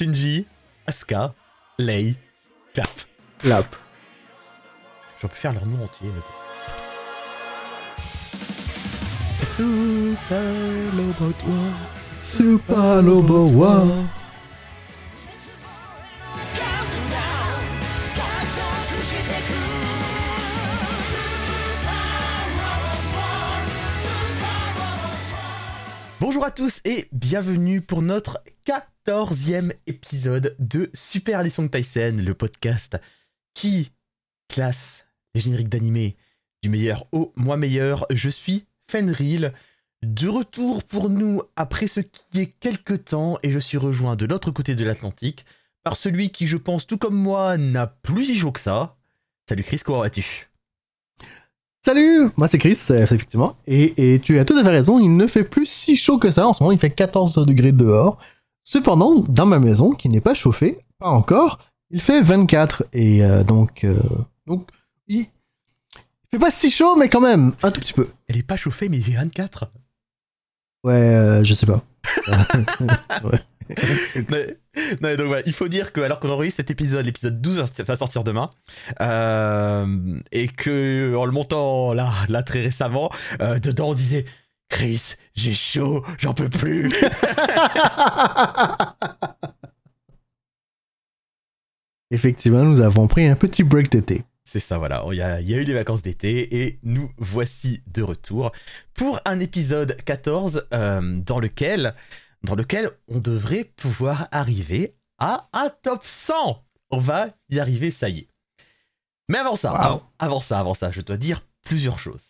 Shinji, Asuka, Lei, Clap. Clap. J'aurais pu faire leur nom entier, mais bon. Super Lobot War. Super Lobo War. Bonjour à tous et bienvenue pour notre 14e épisode de Super les Song Tyson, le podcast qui classe les génériques d'animé du meilleur au moins meilleur. Je suis Fenril, de retour pour nous après ce qui est quelques temps et je suis rejoint de l'autre côté de l'Atlantique par celui qui, je pense, tout comme moi, n'a plus si chaud que ça. Salut Chris, comment vas-tu? Salut, moi c'est Chris, euh, effectivement. Et, et tu as tout à fait raison, il ne fait plus si chaud que ça. En ce moment, il fait 14 degrés dehors. Cependant, dans ma maison, qui n'est pas chauffée, pas encore, il fait 24. Et euh, donc, euh, donc, il, il fait pas si chaud, mais quand même, un tout petit peu. Elle est pas chauffée, mais il fait 24. Ouais, euh, je sais pas. ouais. Mais- non, donc il faut dire que alors qu'on enregistre cet épisode, l'épisode 12 va sortir demain, euh, et que en le montant là, là très récemment, euh, dedans on disait Chris, j'ai chaud, j'en peux plus. Effectivement, nous avons pris un petit break d'été. C'est ça, voilà. Il y, a, il y a eu les vacances d'été et nous voici de retour pour un épisode 14 euh, dans lequel, dans lequel on devrait pouvoir arriver à un top 100. On va y arriver, ça y est. Mais avant ça, Wow. avant, avant ça, avant ça, je dois dire plusieurs choses.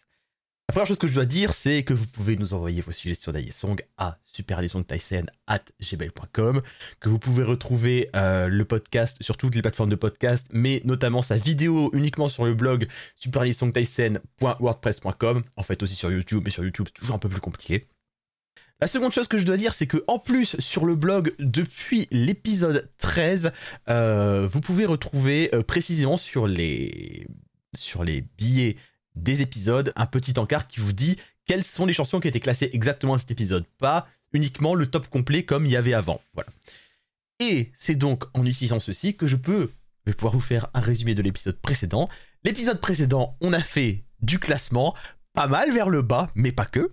La première chose que je dois dire, c'est que vous pouvez nous envoyer vos suggestions d'Ayesong à superlesongtyson@gmail.com, que vous pouvez retrouver euh, le podcast sur toutes les plateformes de podcast, mais notamment sa vidéo uniquement sur le blog superlesongtyson.wordpress.com, en fait aussi sur YouTube, mais sur YouTube c'est toujours un peu plus compliqué. La seconde chose que je dois dire, c'est que en plus sur le blog depuis l'épisode 13, euh, vous pouvez retrouver euh, précisément sur les sur les billets des épisodes un petit encart qui vous dit quelles sont les chansons qui étaient classées exactement à cet épisode, pas uniquement le top complet comme il y avait avant. Voilà. Et c'est donc en utilisant ceci que je peux je vais pouvoir vous faire un résumé de l'épisode précédent. L'épisode précédent, on a fait du classement, pas mal vers le bas, mais pas que.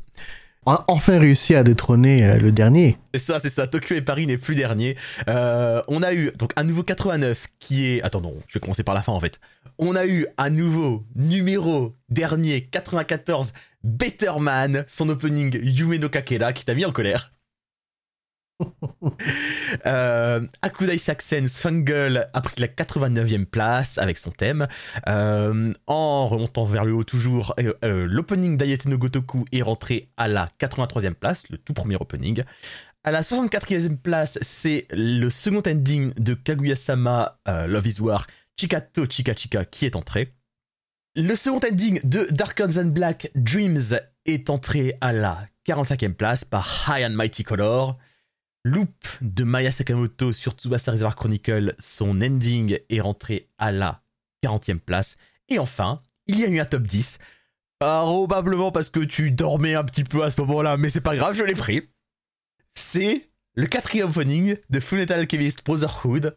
A enfin réussi à détrôner euh, le dernier. C'est ça, c'est ça. Tokyo et Paris n'est plus dernier. Euh, on a eu donc un nouveau 89 qui est. Attends, non, je vais commencer par la fin en fait. On a eu un nouveau numéro dernier 94 Better Man, son opening Yume no Kakera qui t'a mis en colère. euh, Akudai Saxen Sungle a pris la 89e place avec son thème. Euh, en remontant vers le haut toujours, euh, l'opening d'Ayate no Gotoku est rentré à la 83e place, le tout premier opening. À la 64e place, c'est le second ending de Kaguya-sama Love is War, Chikato Chika Chika qui est entré. Le second ending de Darker Than Black Dreams est entré à la 45e place par High and Mighty Color. Loop de Maya Sakamoto sur Tsubasa Reservoir Chronicle, son ending est rentré à la 40e place. Et enfin, il y a eu un top 10. Probablement parce que tu dormais un petit peu à ce moment-là, mais c'est pas grave, je l'ai pris. C'est le quatrième opening de Fullmetal Alchemist Brotherhood,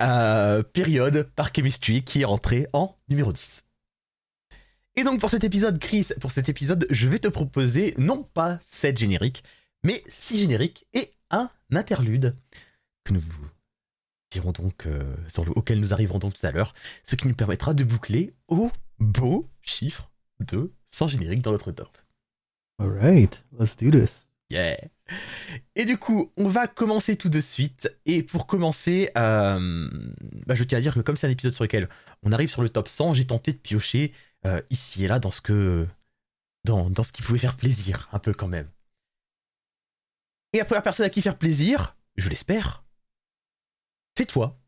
euh, période par Chemistry, qui est rentré en numéro 10. Et donc pour cet épisode, Chris, pour cet épisode, je vais te proposer non pas 7 génériques, mais 6 génériques et un interlude que nous vous dirons donc, euh, sur le- auquel nous arriverons donc tout à l'heure, ce qui nous permettra de boucler au beau chiffre de 100 génériques dans notre top. Alright, let's do this. Yeah. Et du coup, on va commencer tout de suite. Et pour commencer, euh, bah, je tiens à dire que comme c'est un épisode sur lequel on arrive sur le top 100, j'ai tenté de piocher euh, ici et là dans ce que, dans, dans ce qui pouvait faire plaisir, un peu quand même. Et la première personne à qui faire plaisir, je l'espère, c'est toi.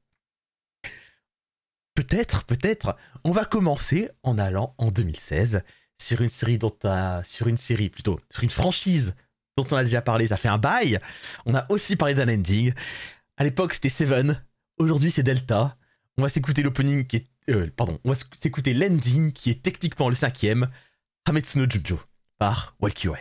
Peut-être, peut-être, on va commencer en allant en 2016 sur une série dont t'as- sur une série plutôt, sur une franchise dont on a déjà parlé, ça fait un bail. On a aussi parlé d'un ending. À l'époque, c'était Seven. Aujourd'hui, c'est Delta. On va s'écouter l'opening qui est. euh, pardon, on va s'écouter l'ending qui est techniquement le cinquième. Hametsu no Jujo par Walkiwe.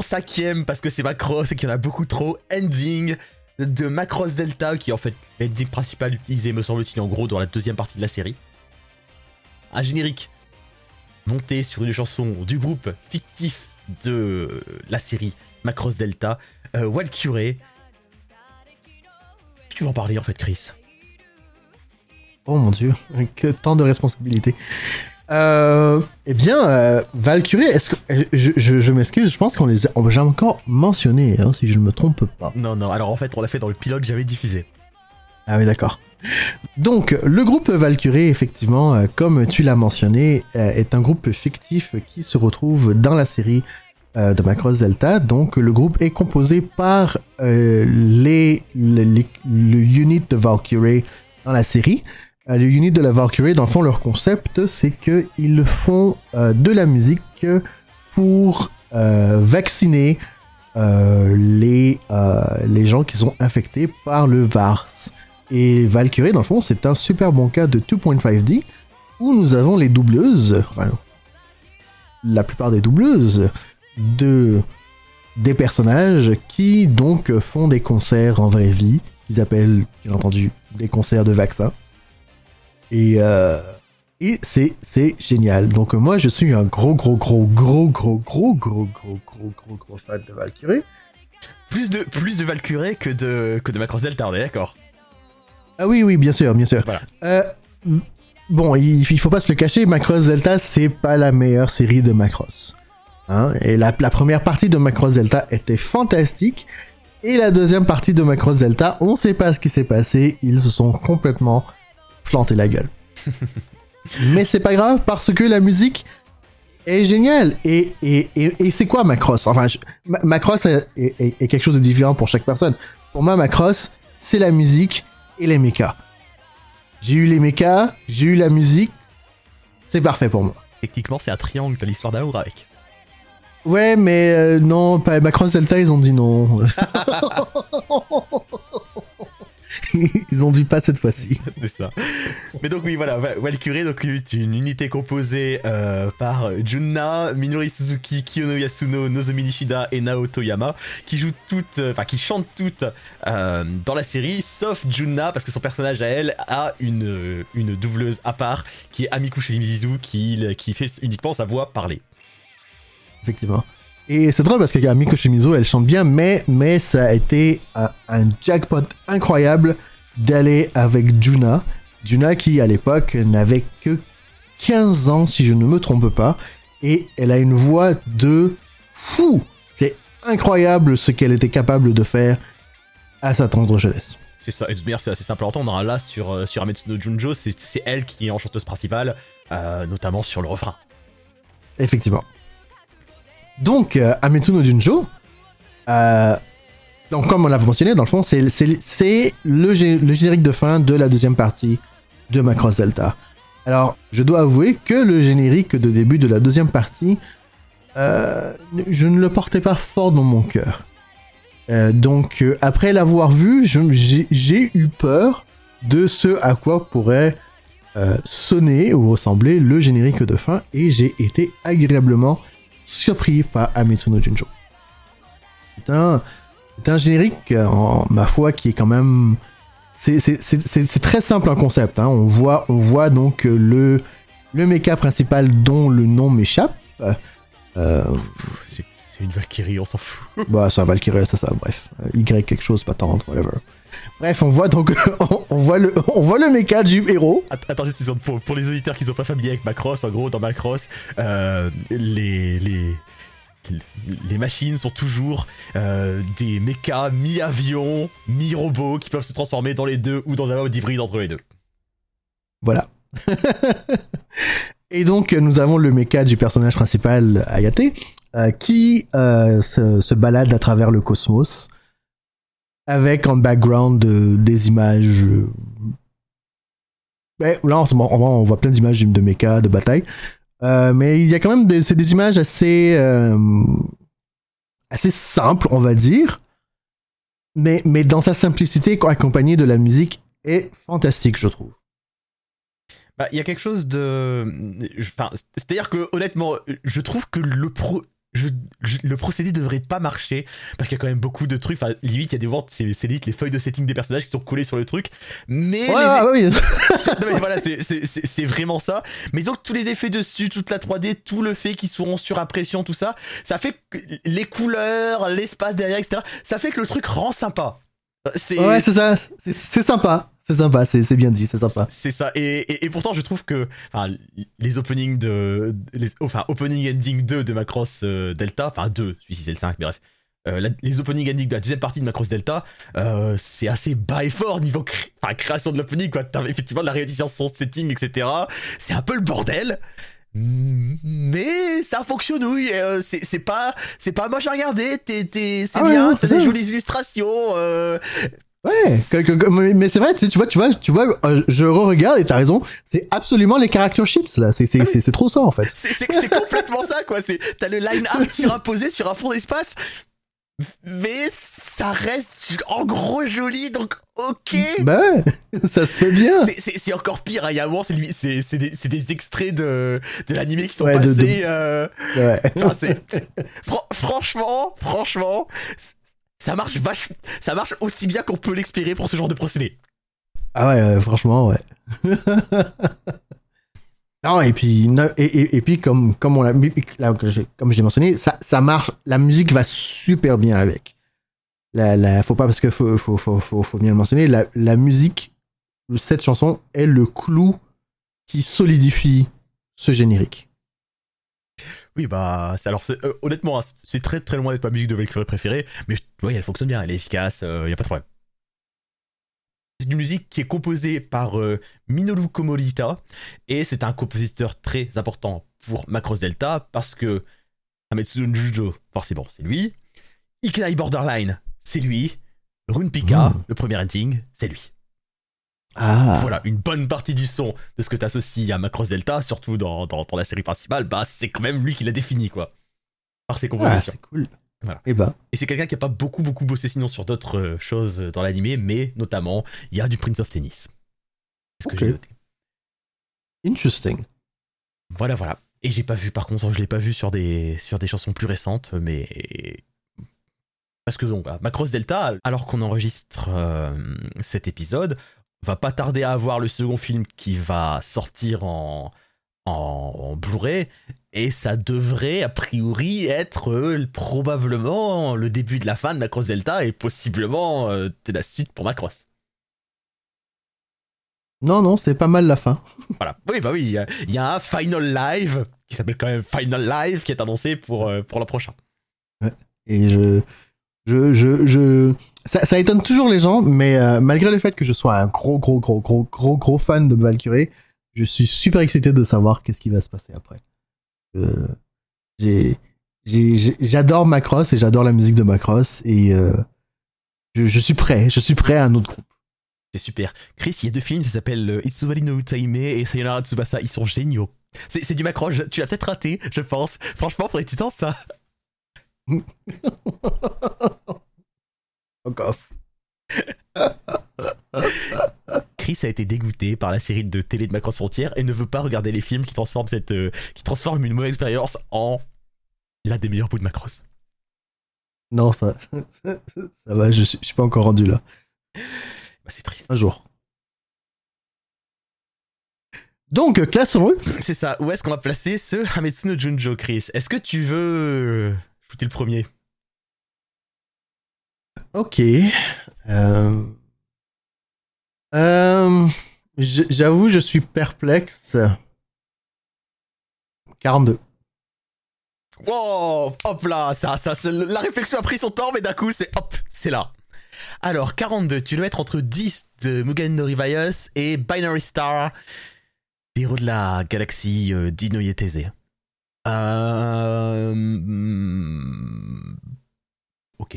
Cinquième parce que c'est Macross et qu'il y en a beaucoup trop. Ending de Macross Delta qui en fait l'ending principal utilisé me semble-t-il en gros dans la deuxième partie de la série. Un générique monté sur une chanson du groupe fictif de la série Macross Delta, euh, Walkure. Tu vas en parler en fait Chris? Oh mon dieu, que tant de responsabilités. Euh, eh bien, euh, Valkyrie, est-ce que euh, je, je, je m'excuse, je pense qu'on les a, encore mentionnés, hein, si je ne me trompe pas. Non non alors en fait on l'a fait dans le pilote que j'avais diffusé. Ah oui, d'accord. Donc, le groupe Valkyrie, effectivement, euh, comme tu l'as mentionné, est un groupe fictif qui se retrouve dans la série de Macross Delta. Donc, le groupe est composé par les, les- les- le unit de Valkyrie dans la série. Euh, le unit de la Valkyrie, dans le fond, leur concept, c'est qu'ils font euh, de la musique pour euh, vacciner les, les gens qui sont infectés par le VARS. Et Valkyrie, dans le fond, c'est un super bon cas de 2.5D où nous avons les doubleuses, enfin, la plupart des doubleuses de des personnages qui donc font des concerts en vraie vie, qu'ils appellent, bien entendu, des concerts de vaccins. Et, euh, et c'est, c'est génial. Donc moi, je suis un gros, gros, gros, gros, gros, gros, gros, gros, gros, gros, gros fan de Valkyrie. Plus de, plus de Valkyrie que de, que de Macross Delta, on est d'accord Ah oui, oui, bien sûr, bien sûr. Voilà. Euh, bon, il, il faut pas se le cacher, Macross Delta, c'est pas la meilleure série de Macross. Hein, et la, la première partie de Macross Delta était fantastique. Et la deuxième partie de Macross Delta, on sait pas ce qui s'est passé. Ils se sont complètement plantés la gueule. Mais c'est pas grave parce que la musique est géniale. Et, et, et, et c'est quoi Macross? Enfin, je- Ma- Macross est, est- est- est quelque chose de différent pour chaque personne. Pour moi, Macross, c'est la musique et les mechas. J'ai eu les mechas, j'ai eu la musique. C'est parfait pour moi. Techniquement c'est un triangle, t'as l'histoire d'amour avec. Ouais, mais euh, non, pas Macross Delta, ils ont dit non. ils ont dit pas cette fois-ci. c'est ça. Mais donc oui, voilà, Va- Valkyrie, donc est une unité composée euh, par Junna, Minori Suzuki, Kiyono Yasuno, Nozomi Nishida et Naoto Yama, qui jouent toutes, euh, enfin qui chantent toutes euh, dans la série, sauf Junna, parce que son personnage à elle a une, une doubleuse à part, qui est Amiku Shimizu, qui, qui fait uniquement sa voix parler. Effectivement. Et c'est drôle parce que Miko Shimizu, elle chante bien, mais, mais ça a été un, un jackpot incroyable d'aller avec Juna. Juna qui, à l'époque, n'avait que 15 ans, si je ne me trompe pas. Et elle a une voix de fou. C'est incroyable ce qu'elle était capable de faire à sa tendre jeunesse. C'est ça, et de manière, c'est assez simple à entendre. hein. Là, sur, euh, sur Ametsu no Junjo, c'est c'est elle qui est en chanteuse principale, euh, notamment sur le refrain. Effectivement. Donc, euh, Ametsu no Junjo, euh, donc comme on l'a mentionné, dans le fond, c'est le, gé- le générique de fin de la deuxième partie de Macross Delta. Alors, je dois avouer que le générique de début de la deuxième partie, euh, je ne le portais pas fort dans mon cœur. Euh, donc, après l'avoir vu, j'ai eu peur de ce à quoi pourrait sonner ou ressembler le générique de fin et j'ai été agréablement surpris par Ametsu no Junjo. C'est un, un générique, euh, en ma foi, qui est quand même. C'est, très simple en concept. hein. On, voit, on voit donc le, le mecha principal dont le nom m'échappe. Euh, C'est une Valkyrie, on s'en fout. bah, c'est un Valkyrie, c'est ça, bref. Y quelque chose, pas tant, whatever. Bref, on voit donc. on, on voit le, on voit le mecha du héros. Att- Attends juste une seconde, pour, pour les auditeurs qui sont pas familiers avec Macross, en gros, dans Macross, euh, les, les, les machines sont toujours euh, des mechas mi-avion, mi-robots qui peuvent se transformer dans les deux ou dans un mode hybride entre les deux. Voilà. Et donc, nous avons le mecha du personnage principal, Ayate, euh, qui se, se balade à travers le cosmos avec en background des images. euh, ben, là, on voit plein d'images de mecha, de bataille. Euh, mais il y a quand même des, des images assez, euh, assez simples, on va dire. Mais, mais dans sa simplicité, accompagnée de la musique, est fantastique, je trouve. Bah, il y a quelque chose de. Enfin, c'est-à-dire que honnêtement, je trouve que le pro. Je- je- le procédé devrait pas marcher parce qu'il y a quand même beaucoup de trucs. Enfin, limite, il y a des ventes, c'est c'est limite les feuilles de setting des personnages qui sont collées sur le truc. Mais Ouais, les- ouais, oui. non, mais voilà, c'est- vraiment ça. Mais donc tous les effets dessus, toute la 3D, tout le fait qu'ils seront sur impression, tout ça, ça fait que les couleurs, l'espace derrière, etc. Ça fait que le truc rend sympa. C'est Ouais, c'est ça. C'est- C'est sympa. C'est sympa. C'est bien dit. C'est sympa. C'est ça. Et, et, et pourtant, je trouve que enfin, les openings de. Les, enfin, opening ending 2 de Macross euh, Delta, enfin 2, celui-ci c'est le 5, mais bref. Euh, la- les opening ending de la deuxième partie de Macross Delta, euh, c'est assez bas et fort niveau cré- création de l'opening, quoi. T'as effectivement de la réutilisation de son setting, etc. C'est un peu le bordel. Mais ça fonctionne, oui. euh, c'est pas, c'est pas moche à regarder. t'es- c'est Ah bien. T'as des jolies illustrations. euh, Ouais. que- que- que- mais mais c'est vrai. Tu, vois, tu vois, tu vois. euh, je re-regarde et t'as raison. C'est absolument les character sheets là. C'est c'est c'est c'est trop ça en fait. C'est complètement ça, quoi. C'est- T'as le line art surimposé sur un fond d'espace, mais ça reste en gros joli, donc ok. Bah ouais. Ça se fait bien. C'est- encore pire, il y a un moment, c'est lui- c'est c'est des, extraits de, de l'animé qui sont Ouais, de- de- passés. euh, Ouais. enfin, franchement, franchement, ça marche vache, ça marche aussi bien qu'on peut l'expérer pour ce genre de procédé. Ah ouais, ouais, franchement, ouais. non, et puis, et, et, puis comme, comme, on l'a, comme je l'ai mentionné, ça, ça marche, la musique va super bien avec. La, la, faut pas, parce que faut, faut, faut, faut, bien le mentionner, la, la musique cette chanson est le clou qui solidifie ce générique. Oui, bah, alors euh, honnêtement, hein, c'est très très loin d'être ma musique de Valkyrie préférée, mais oui, elle fonctionne bien, elle est efficace, il y a pas de problème. C'est une musique qui est composée par euh, Minoru Komorita, et c'est un compositeur très important pour Macross Delta, parce que Hametsu no Jujo, forcément, c'est lui. Ikenai Borderline, c'est lui. Rune Pika, Mm. le premier ending, c'est lui. Ah, Voilà, une bonne partie du son de ce que tu associes à Macross Delta, surtout dans, dans, dans la série principale, bah c'est quand même lui qui l'a défini, quoi. Par ses ah, compositions. c'est cool. Voilà. Et ben, Et c'est quelqu'un qui a pas beaucoup beaucoup bossé sinon sur d'autres euh, choses dans l'animé, mais notamment, il y a du Prince of Tennis. C'est ce que j'ai noté. interesting. Voilà, voilà. Et j'ai pas vu, par contre, je l'ai pas vu sur des, sur des chansons plus récentes, mais. Parce que donc, Macross Delta, alors qu'on enregistre euh, cet épisode, va pas tarder à avoir le second film qui va sortir en, en, en Blu-ray, et ça devrait, a priori, être euh, probablement le début de la fin de Macross Delta, et possiblement euh, de la suite pour Macross. Non, non, c'est pas mal la fin. Voilà. Oui, bah oui, il y a- il y, a un Final Live, qui s'appelle quand même Final Live, qui est annoncé pour, euh, pour l'an prochain. Et je, je, je, je, ça, ça étonne toujours les gens, mais euh, malgré le fait que je sois un gros, gros, gros, gros, gros, gros fan de Valkyrie, je suis super excité de savoir qu'est-ce qui va se passer après. Euh, j'ai, j'adore Macross et j'adore la musique de Macross et euh, je, je suis prêt, je suis prêt à un autre groupe. C'est super. Chris, il y a deux films, ça s'appelle euh, Itsubari no Utaime et Sayonara Tsubasa. Ils sont géniaux. C'est du Macron, je- tu l'as peut-être raté, je pense. Franchement, faudrait que tu tentes ça. Fuck off. Chris a été dégoûté par la série de télé de Macross Frontière et ne veut pas regarder les films qui transforment, cette, euh, qui transforment une mauvaise expérience en l'un des meilleurs bouts de Macross. Non, ça, ça va, je suis, je suis pas encore rendu là. Bah, c'est triste. Un jour. Donc, euh, classons-le. C'est ça. Où est-ce qu'on va placer ce Hametsu no Junjo, Chris? Est-ce que tu veux shooter le premier? Ok. Euh... Euh... J'avoue, je suis perplexe. 42. Wow Hop là ça, ça, La réflexion a pris son temps, mais d'un coup, c'est hop, c'est là. Alors, 42, tu dois être entre 10 de Mugen no Revius et Binary Star, héros de la galaxie euh, d'Inoyeteze. Euh... hmm, Ok,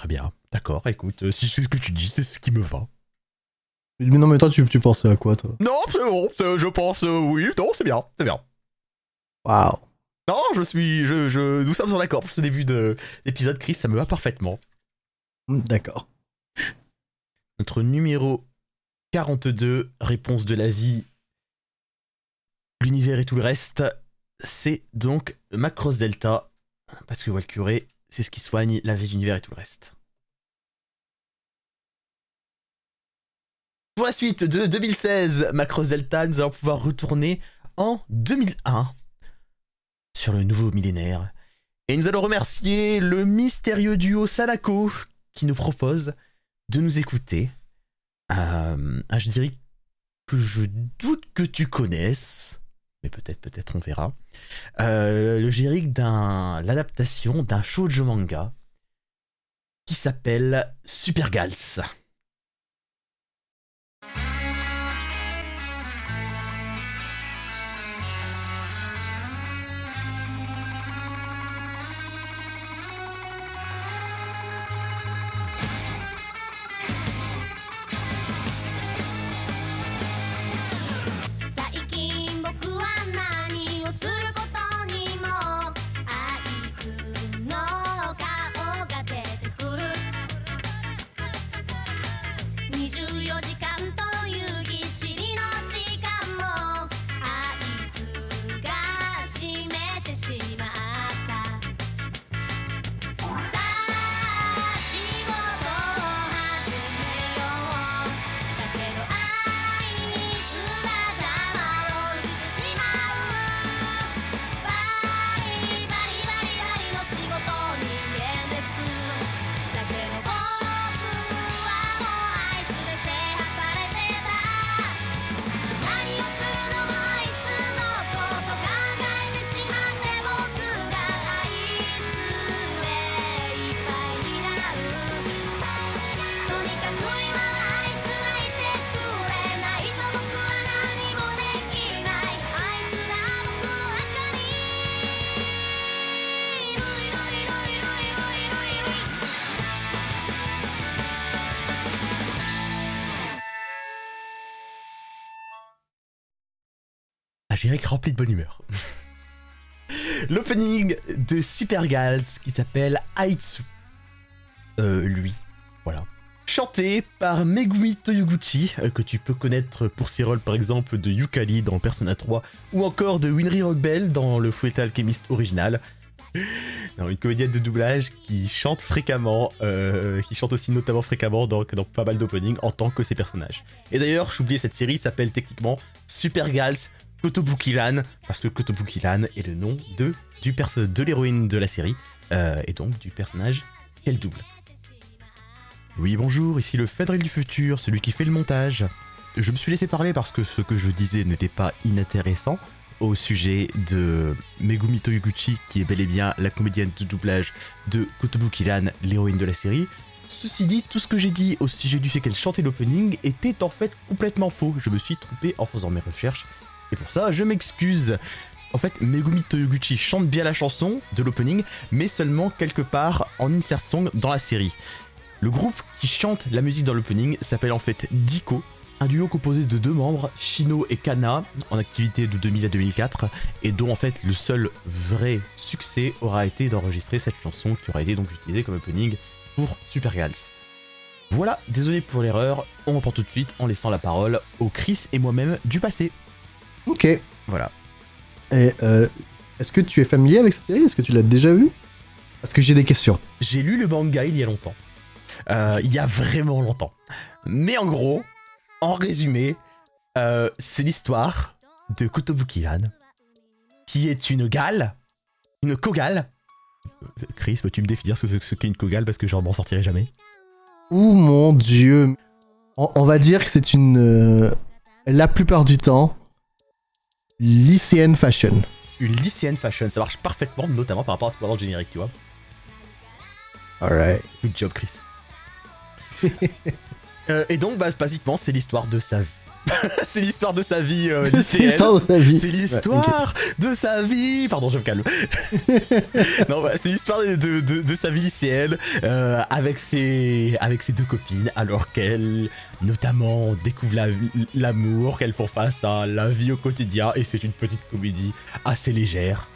très bien, d'accord, écoute, euh, si c'est ce que tu dis, c'est ce qui me va. Mais non, mais toi, tu, tu pensais à quoi, toi? Non, c'est bon, c'est- je pense, euh, oui, non, c'est bien, c'est bien. Waouh. Non, je suis, je, je, nous sommes en accord pour ce début de- d'épisode, Chris, ça me va parfaitement. Hmm, D'accord. Notre numéro 42, réponse de la vie, l'univers et tout le reste, c'est donc Macross Delta, parce que Valkyrie, c'est ce qui soigne la vie de l'univers et tout le reste. Pour la suite de 2016, Macross Delta, nous allons pouvoir retourner en 2001 sur le nouveau millénaire. Et nous allons remercier le mystérieux duo Sadako qui nous propose de nous écouter. Euh, un générique que je doute que tu connaisses, mais peut-être, peut-être, on verra. Euh, le générique d'un, l'adaptation d'un shoujo manga qui s'appelle Super Gals.「rempli de bonne humeur. L'opening de Super Gals qui s'appelle Aitsu. Euh, lui, voilà. Chanté par Megumi Toyoguchi, euh, que tu peux connaître pour ses rôles par exemple de Yukari dans Persona 3 ou encore de Winry Rockbell dans le Fullmetal Alchemist original. Une comédienne de doublage qui chante fréquemment, euh, qui chante aussi notamment fréquemment dans, dans pas mal d'openings en tant que ses personnages. Et d'ailleurs, oublié, cette série s'appelle techniquement Super Gals Kotobukiran, parce que Kotobukiran est le nom de, du perso de l'héroïne de la série, euh, et donc du personnage qu'elle double. Oui, bonjour, ici le Fedril du futur, celui qui fait le montage. Je me suis laissé parler parce que ce que je disais n'était pas inintéressant au sujet de Megumi Toyoguchi, qui est bel et bien la comédienne de doublage de Kotobukiran, l'héroïne de la série. Ceci dit, tout ce que j'ai dit au sujet du fait qu'elle chantait l'opening était en fait complètement faux. Je me suis trompé en faisant mes recherches et pour ça, je m'excuse. En fait, Megumi Toyoguchi chante bien la chanson de l'opening, mais seulement quelque part en insert song dans la série. Le groupe qui chante la musique dans l'opening s'appelle en fait Diko, un duo composé de deux membres, Shino et Kana, en activité de 2000 à 2004, et dont en fait le seul vrai succès aura été d'enregistrer cette chanson qui aura été donc utilisée comme opening pour Super Gals. Voilà, désolé pour l'erreur, on reprend tout de suite en laissant la parole au Chris et moi-même du passé. Ok. Voilà. Et euh, est-ce que tu es familier avec cette série? Est-ce que tu l'as déjà vue? Parce que j'ai des questions. J'ai lu le manga il y a longtemps. Euh, il y a vraiment longtemps. Mais en gros, en résumé, euh, c'est l'histoire de Kotobukiran, qui est une gale, une kogale. Chris, peux-tu me définir ce, ce qu'est une kogale? Parce que je m'en sortirai jamais Ouh mon dieu. On, on va dire que c'est une. euh, la plupart du temps, lycéenne fashion. Une lycéenne fashion, ça marche parfaitement, notamment par rapport à ce qu'on voit dans le générique, tu vois. Alright. Good job, Chris. Euh, et donc, bah, basiquement, c'est l'histoire de sa vie. c'est l'histoire de sa vie euh, C'est lycéenne. l'histoire de sa vie. C'est l'histoire de sa vie. Pardon, je me calme. non, bah, c'est l'histoire de, de- de- de sa vie lycéenne euh, avec ses avec ses deux copines, alors qu'elles, notamment, découvrent la- l'amour, qu'elles font face à la vie au quotidien, et c'est une petite comédie assez légère.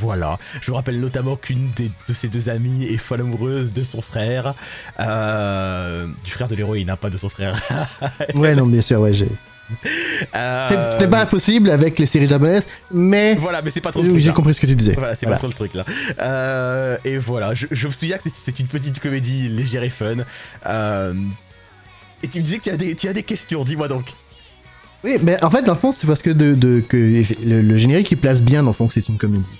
Voilà. Je vous rappelle notamment qu'une de ses deux amies est folle amoureuse de son frère, euh, du frère de l'héroïne, hein, pas de son frère. Ouais, non, bien sûr, ouais, j'ai. Euh, C'est- C'était pas impossible avec les séries japonaises, mais Voilà, mais c'est pas trop le truc, j'ai compris ce que tu disais. Voilà, c'est Voilà. pas trop le truc là. Euh, et voilà, je, je me souviens que c'est- c'est une petite comédie légère et fun. Euh, et tu me disais que tu as des, tu as des questions, dis-moi donc. Oui, mais en fait, dans le fond, c'est parce que, de, de- que le, le générique il place bien dans le fond que c'est une comédie.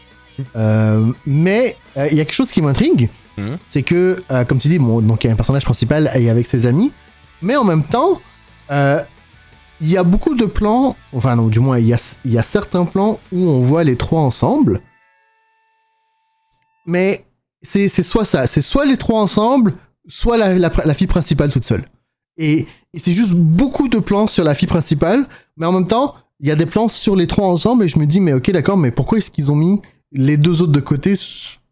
Euh, mais euh, il y a quelque chose qui m'intrigue, Mhm. c'est que, euh, comme tu dis, bon, donc il y a un personnage principal et avec ses amis, mais en même temps, il y a beaucoup de plans, enfin non, du moins il y a, il y a certains plans où on voit les trois ensemble, mais c'est c'est soit ça, c'est soit les trois ensemble, soit la, la, la fille principale toute seule. Et, et c'est juste beaucoup de plans sur la fille principale, mais en même temps, il y a des plans sur les trois ensemble et je me dis, mais ok, d'accord, mais pourquoi est-ce qu'ils ont mis les deux autres de côté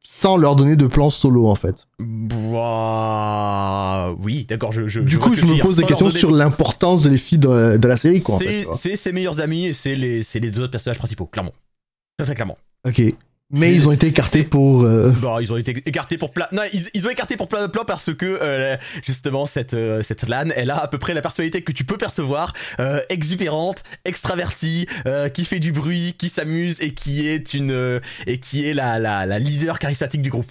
sans leur donner de plans solo en fait Bah, oui, d'accord, je, je. Du coup, je me pose des questions sur l'importance des filles de, de la série, quoi. En fait, C'est ses meilleurs amis et c'est les, c'est les deux autres personnages principaux, clairement. Très très clairement. Ok. Mais ils ont été écartés pour. euh, Bah, ils ont été écartés pour plein. Non, ils, ils ont écarté pour plein de plans parce que euh, justement cette euh, cette LAN, elle a à peu près la personnalité que tu peux percevoir, euh, exubérante, extravertie, euh, qui fait du bruit, qui s'amuse et qui est une euh, et qui est la, la la leader charismatique du groupe.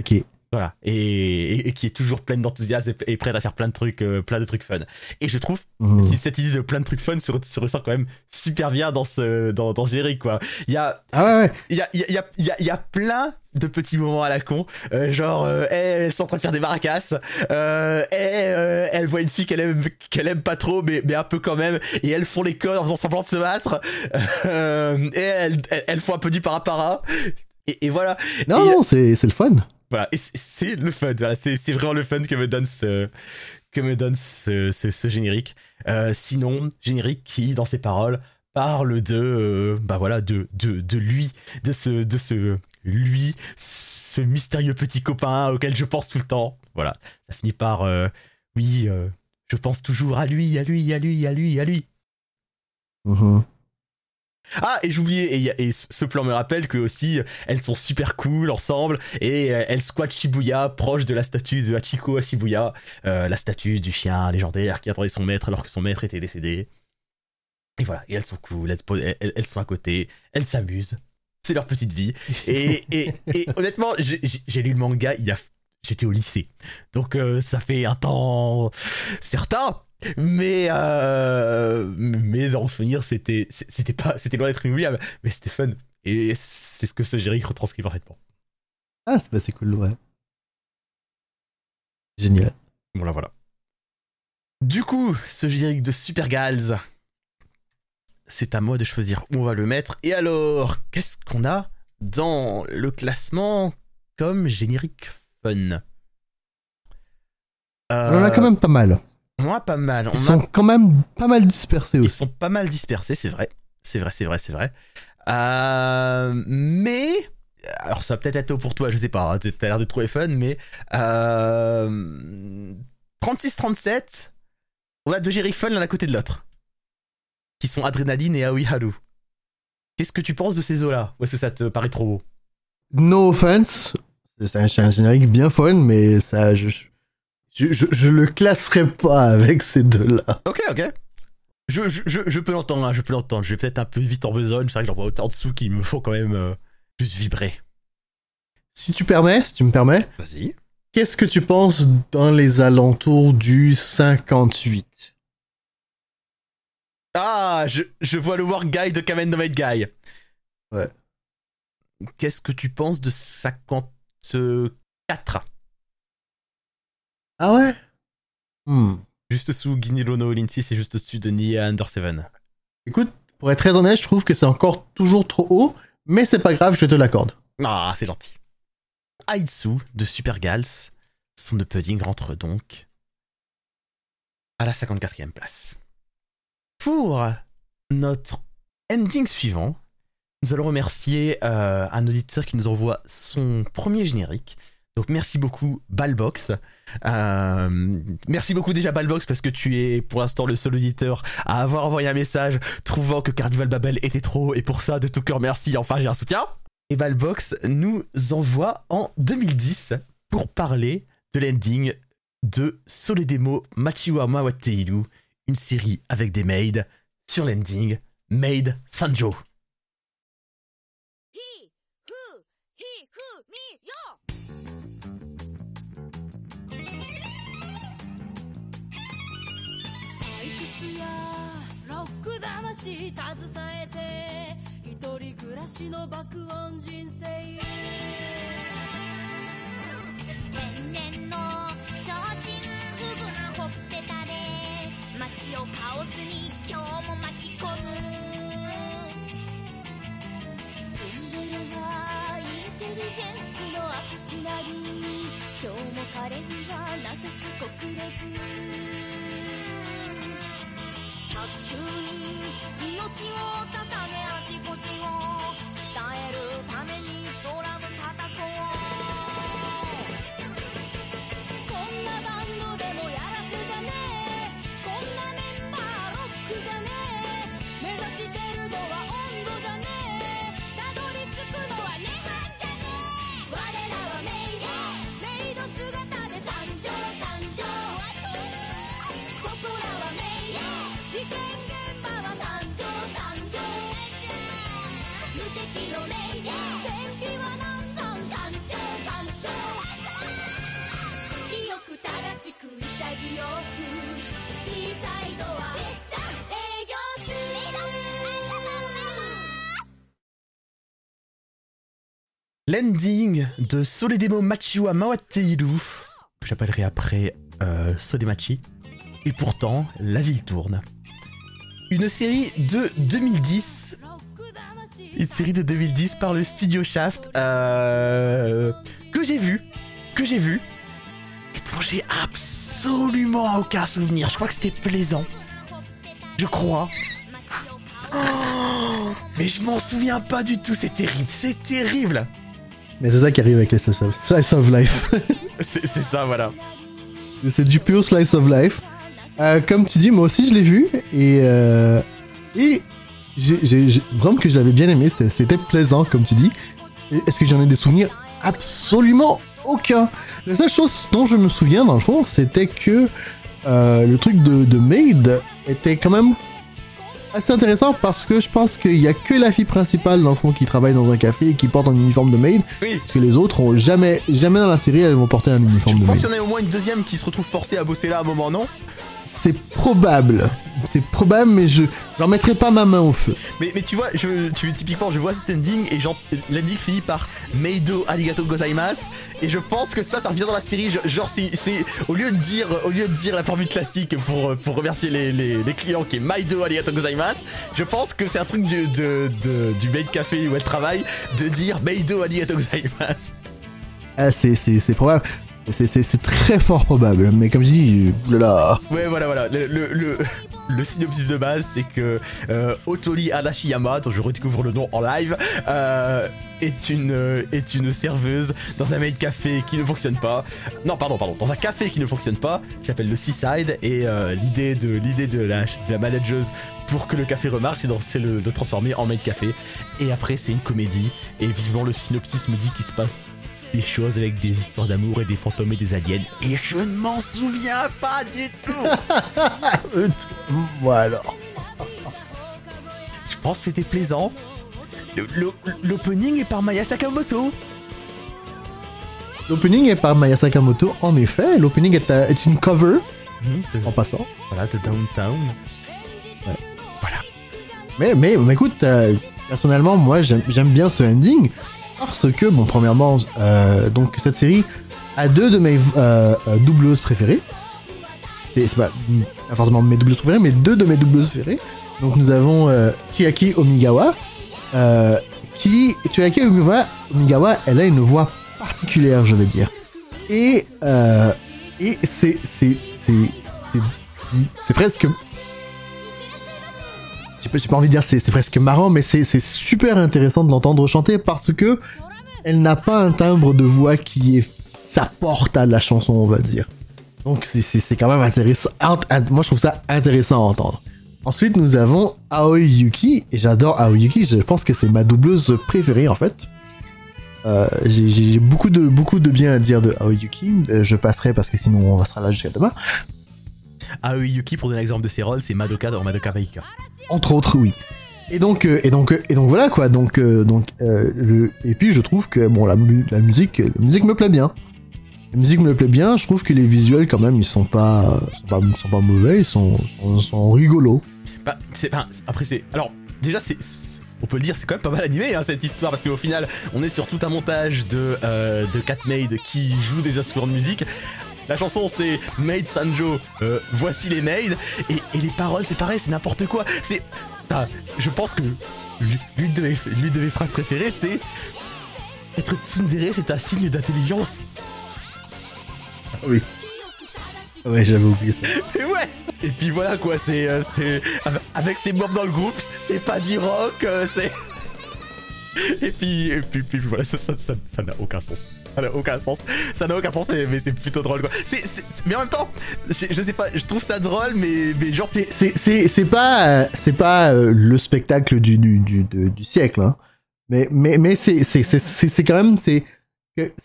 Ok. Voilà, et, et- et qui est toujours pleine d'enthousiasme et, et prête à faire plein de trucs, euh, plein de trucs fun. Et je trouve Mhm. que cette idée de plein de trucs fun se, se ressent quand même super bien dans ce dans, dans quoi. Il y a Ah ouais, il y a, il y, a, il y, a, il y plein de petits moments à la con, euh, genre euh, elle, elles sont en train de faire des maracas, euh, elle, euh, elle voit une fille qu'elle aime, qu'elle aime pas trop, mais, mais un peu quand même, et elles font les codes en faisant semblant de se battre, et elles, elles, elles font un peu du parapara, et, et voilà, Non, Et- non, c'est le fun. Voilà, et c'est- le fun, voilà, c'est vraiment le fun que me donne ce, que me donne ce, ce, générique. Euh, sinon, générique qui, dans ses paroles, parle de, euh, bah voilà, de, de, de lui, de ce, de ce lui, ce mystérieux petit copain auquel je pense tout le temps. Voilà, ça finit par, euh, oui, je pense toujours à lui, à lui, à lui, à lui, à lui. Mhm. Ah, et j'oubliais, et, ce plan me rappelle que aussi, elles sont super cool ensemble, et euh, elles squattent Shibuya, proche de la statue de Hachiko à Shibuya, euh, la statue du chien légendaire qui attendait son maître alors que son maître était décédé. Et voilà, et elles sont cool, elles, sont à côté, elles s'amusent, c'est leur petite vie. Et, honnêtement, j'ai lu le manga, il y a, j'étais au lycée, donc euh, ça fait un temps certain. Mais euh, mais dans mon souvenir, c'était c'était pas c'était loin d'être inoubliable, mais c'était fun. Et c'est ce que ce générique retranscrit parfaitement. Ah, c'est bah, c'est cool, ouais. Génial. Voilà, voilà. Du coup, ce générique de Super Gals, c'est à moi de choisir où on va le mettre. Et alors, qu'est-ce qu'on a dans le classement comme générique fun? On en a quand même pas mal. A pas mal. On Ils a- sont quand même pas mal dispersés Ils aussi. sont pas mal dispersés, c'est vrai. C'est vrai, c'est vrai, c'est vrai. Euh, mais. Alors, ça va peut-être être tôt pour toi, je sais pas. hein, T'as l'air de trouver fun, mais. Euh, 36-37, on a deux génériques fun l'un à côté de l'autre. Qui sont Adrénaline et Aoi Haru. Qu'est-ce que tu penses de ces eaux-là? Ou est-ce que ça te paraît trop beau? No offense, c'est un, un générique bien fun, mais ça, je, je, je, je le classerai pas avec ces deux-là. Ok, ok. Je, je, peux l'entendre, hein, je peux l'entendre. Je vais peut-être un peu vite en besogne. C'est vrai que j'en vois autant en dessous qui me font quand même euh, juste vibrer. Si tu permets, si tu me permets, Vas-y. qu'est-ce que tu penses dans les alentours du 58 Ah, je, je vois le War Guy de Kamen no Guy. Ouais. Qu'est-ce que tu penses de 54 Ah ouais? Hmm. Juste sous Guinilo no Lindsay, c'est juste au-dessus de Nia Under Seven. Écoute, pour être très honnête, je trouve que c'est encore toujours trop haut, mais c'est pas grave, je te l'accorde. Ah, c'est gentil. Aitsu de Super Gals, son opening rentre donc à la 54e place. Pour notre ending suivant, nous allons remercier euh, un auditeur qui nous envoie son premier générique. Donc merci beaucoup Balbox. Euh, merci beaucoup déjà Balbox parce que tu es pour l'instant le seul auditeur à avoir envoyé un message trouvant que Carnival Babel était trop et pour ça de tout cœur merci. Enfin j'ai un soutien. Et Balbox nous envoie en 2010 pour parler de l'ending de Soledemo Machiwa Mawateiru, une série avec des maids sur l'ending Maid Sanjo. ク魂携えて一人暮らしの爆音人生天然の提灯フグなほっぺたで街をカオスに今日も巻き込む。ツンデレなインテリジェンスの証なり今日も彼にはなぜか国れず。卓球に命を L'ending de Soledemo Machiwa Mawateiru, j'appellerai après euh. Et pourtant, la ville tourne. Une série de 2010, une série de 2010 par le studio Shaft, euh, que j'ai vu, que j'ai vu, et dont j'ai absolument aucun souvenir. Je crois que c'était plaisant. Je crois. Oh, mais je m'en souviens pas du tout, c'est terrible, c'est terrible. Mais c'est ça qui arrive avec les slice of, slice of life. C'est ça, voilà. c'est du pur slice of life. Euh, comme tu dis, moi aussi je l'ai vu et euh, et j'ai- vraiment que je l'avais bien aimé. C'était plaisant, comme tu dis. Est-ce que j'en ai des souvenirs? Absolument aucun. La seule chose dont je me souviens dans le fond, c'était que euh, le truc de, de maid était quand même assez intéressant parce que je pense qu'il y a que la fille principale dans le fond qui travaille dans un café et qui porte un uniforme de maid. Oui. Parce que les autres ont jamais, jamais dans la série elles vont porter un uniforme Je de pense maid. qu'il y en a au moins une deuxième qui se retrouve forcée à bosser là à un moment, non? C'est probable. C'est probable, mais je j'en mettrai pas ma main au feu. mais, mais tu vois, je, tu, typiquement, je vois cet ending et l'ending finit par Meido Arigato Gozaimasu et je pense que ça, ça revient dans la série. je- Genre, c'est, au lieu de dire, au lieu de dire la formule classique pour, pour remercier les, les, les clients qui est Meido Arigato Gozaimasu, je pense que c'est un truc du, de, de- du maid café où elle travaille de dire Meido Arigato Gozaimasu. Ah, c'est probable. C'est très fort probable. Mais comme je dis, là. Ouais, voilà, voilà. Le, synopsis de base, c'est que euh, Otori Adashiyama, dont je redécouvre le nom en live, euh, est, une, euh, est une serveuse dans un maid café qui ne fonctionne pas. Non, pardon, pardon, dans un café qui ne fonctionne pas, qui s'appelle le Seaside, et euh, l'idée de, de, la, de la manageuse pour que le café remarche, c'est de- le, transformer en maid café. Et après, c'est une comédie, et visiblement, le synopsis me dit qu'il se passe des choses avec des histoires d'amour et des fantômes et des aliens. Et je ne m'en souviens pas du tout Euh, t- Voilà. Je pense que c'était plaisant. L'opening est par Maya Sakamoto. L'opening est par Maya Sakamoto, en effet. L'opening est, euh, est une cover, Mhm, de- en passant. voilà, de Downtown. Mais, mais, mais écoute, euh, personnellement, moi, j'aime bien ce ending parce que, bon, premièrement, euh, donc cette série a deux de mes euh, euh, doubleuses préférées. C'est c'est pas, forcément mes doubleuses préférées, mais deux de mes doubleuses préférées. Donc nous avons euh, Chiaki Omigawa, euh, qui, Chiaki Omigawa, Omigawa, elle a une voix particulière, je vais dire. Et, et c'est, c'est, c'est, c'est presque j'ai pas, pas envie de dire c'est presque marrant, mais c'est super intéressant de l'entendre chanter parce que elle n'a pas un timbre de voix qui est s'apporte à la chanson, on va dire. Donc c'est- quand même intéressant. int- int- Moi je trouve ça intéressant à entendre. Ensuite nous avons Aoi Yuki et j'adore Aoi Yuki. Je pense que c'est ma doubleuse préférée en fait. Euh, J'ai beaucoup de beaucoup de bien à dire de Aoi Yuki. Euh, Je passerai parce que sinon on restera là jusqu'à demain. Ah oui, Yuki, pour donner l'exemple de ses rôles, c'est Madoka dans Madoka Magica. Entre autres, oui. Et donc, euh, et donc, euh, et donc voilà quoi. Donc, euh, donc, euh, je- et puis je trouve que bon, la, mu- la musique, la musique me plaît bien. La musique me plaît bien. Je trouve que les visuels quand même, ils sont pas, sont pas, sont pas mauvais. Ils sont, sont, sont rigolos. Bah, c'est, c'est- après, c'est. Alors, déjà, c'est. c'est- On peut le dire, c'est quand même pas mal animé hein, cette histoire parce qu'au final, on est sur tout un montage de, euh, de Cat Maid qui joue des instruments de musique. La chanson c'est Maid Sanjo, euh, voici les maids, et, et les paroles c'est pareil, c'est n'importe quoi. C'est. ah, je pense que l'une de, mes, l'une de mes phrases préférées c'est. Être tsundere c'est un signe d'intelligence. Oui. Ouais, j'avais oublié ça. Et ouais Et puis voilà quoi, c'est... euh, c'est avec- ses membres dans le groupe, c'est pas du rock, euh, c'est... Et puis, et puis, puis voilà, ça ça- ça- ça n'a aucun sens. Ça n'a aucun sens. Ça n'a aucun sens, mais, mais c'est plutôt drôle quoi. Mais en même temps, je, je sais pas, je trouve ça drôle, mais, mais genre... C'est- pas, euh, c'est pas euh, le spectacle du, du, du, du siècle, hein. Mais, mais, mais c'est, quand même, c'est,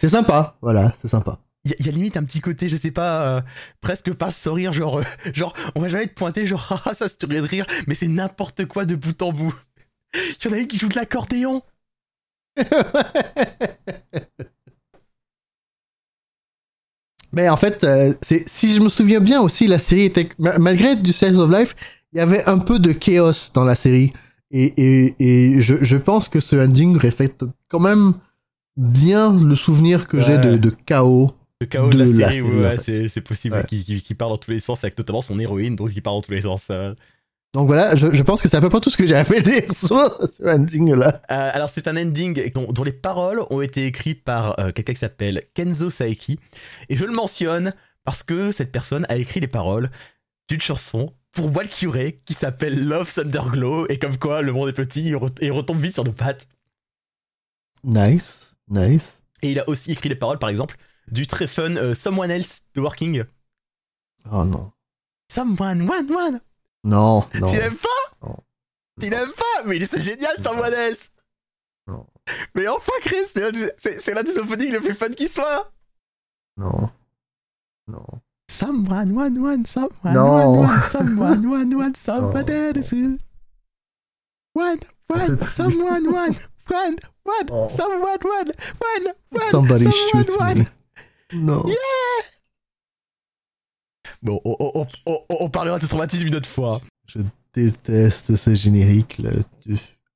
sympa. Voilà, c'est sympa. Il y, a- y a limite un petit côté, je sais pas, euh, presque pas sourire, genre, euh, genre, on va jamais te pointer, genre, ah, ça se tuerait de rire, mais c'est n'importe quoi de bout en bout. Il y en a une qui joue de l'accordéon. Mais en fait, euh, si je me souviens bien aussi, la série était ma- malgré du Slice of Life, il y avait un peu de chaos dans la série et et, et je, je pense que ce ending reflète quand même bien le souvenir que j'ai de, chaos. Le chaos de, de la la série, série, ouais, en fait. c'est, possible Ouais. qu'il- qu'il part dans tous les sens, avec notamment son héroïne, donc il part dans tous les sens. euh. Donc voilà, je, je pense que c'est à peu près tout ce que j'ai à dire sur ce ending là. Euh, alors c'est un ending dont, dont les paroles ont été écrites par euh, quelqu'un qui s'appelle Kenzo Saeki, et je le mentionne parce que cette personne a écrit les paroles d'une chanson pour Valkyrie qui s'appelle Love Thunderglow, et comme quoi le monde est petit, il retombe vite sur nos pattes. Nice, nice. Et il a aussi écrit les paroles, par exemple, du très fun euh, Someone Else de Working. Oh non, Someone, one, one. Non, non. Tu l'aimes pas Non. Tu l'aimes pas Mais c'est génial, Someone Else Non. Mais enfin, Chris, c'est l'un des- openings le plus fun qui soit Non. Non. Someone, one, one, someone, Non. one, one, someone, one, one, someone Non. else. One, one, someone, one, one, one, Oh. someone, one, one, one, Somebody someone, shoot one. me. Bon, on, on- on- on- on parlera de traumatisme une autre fois. déteste ce générique là.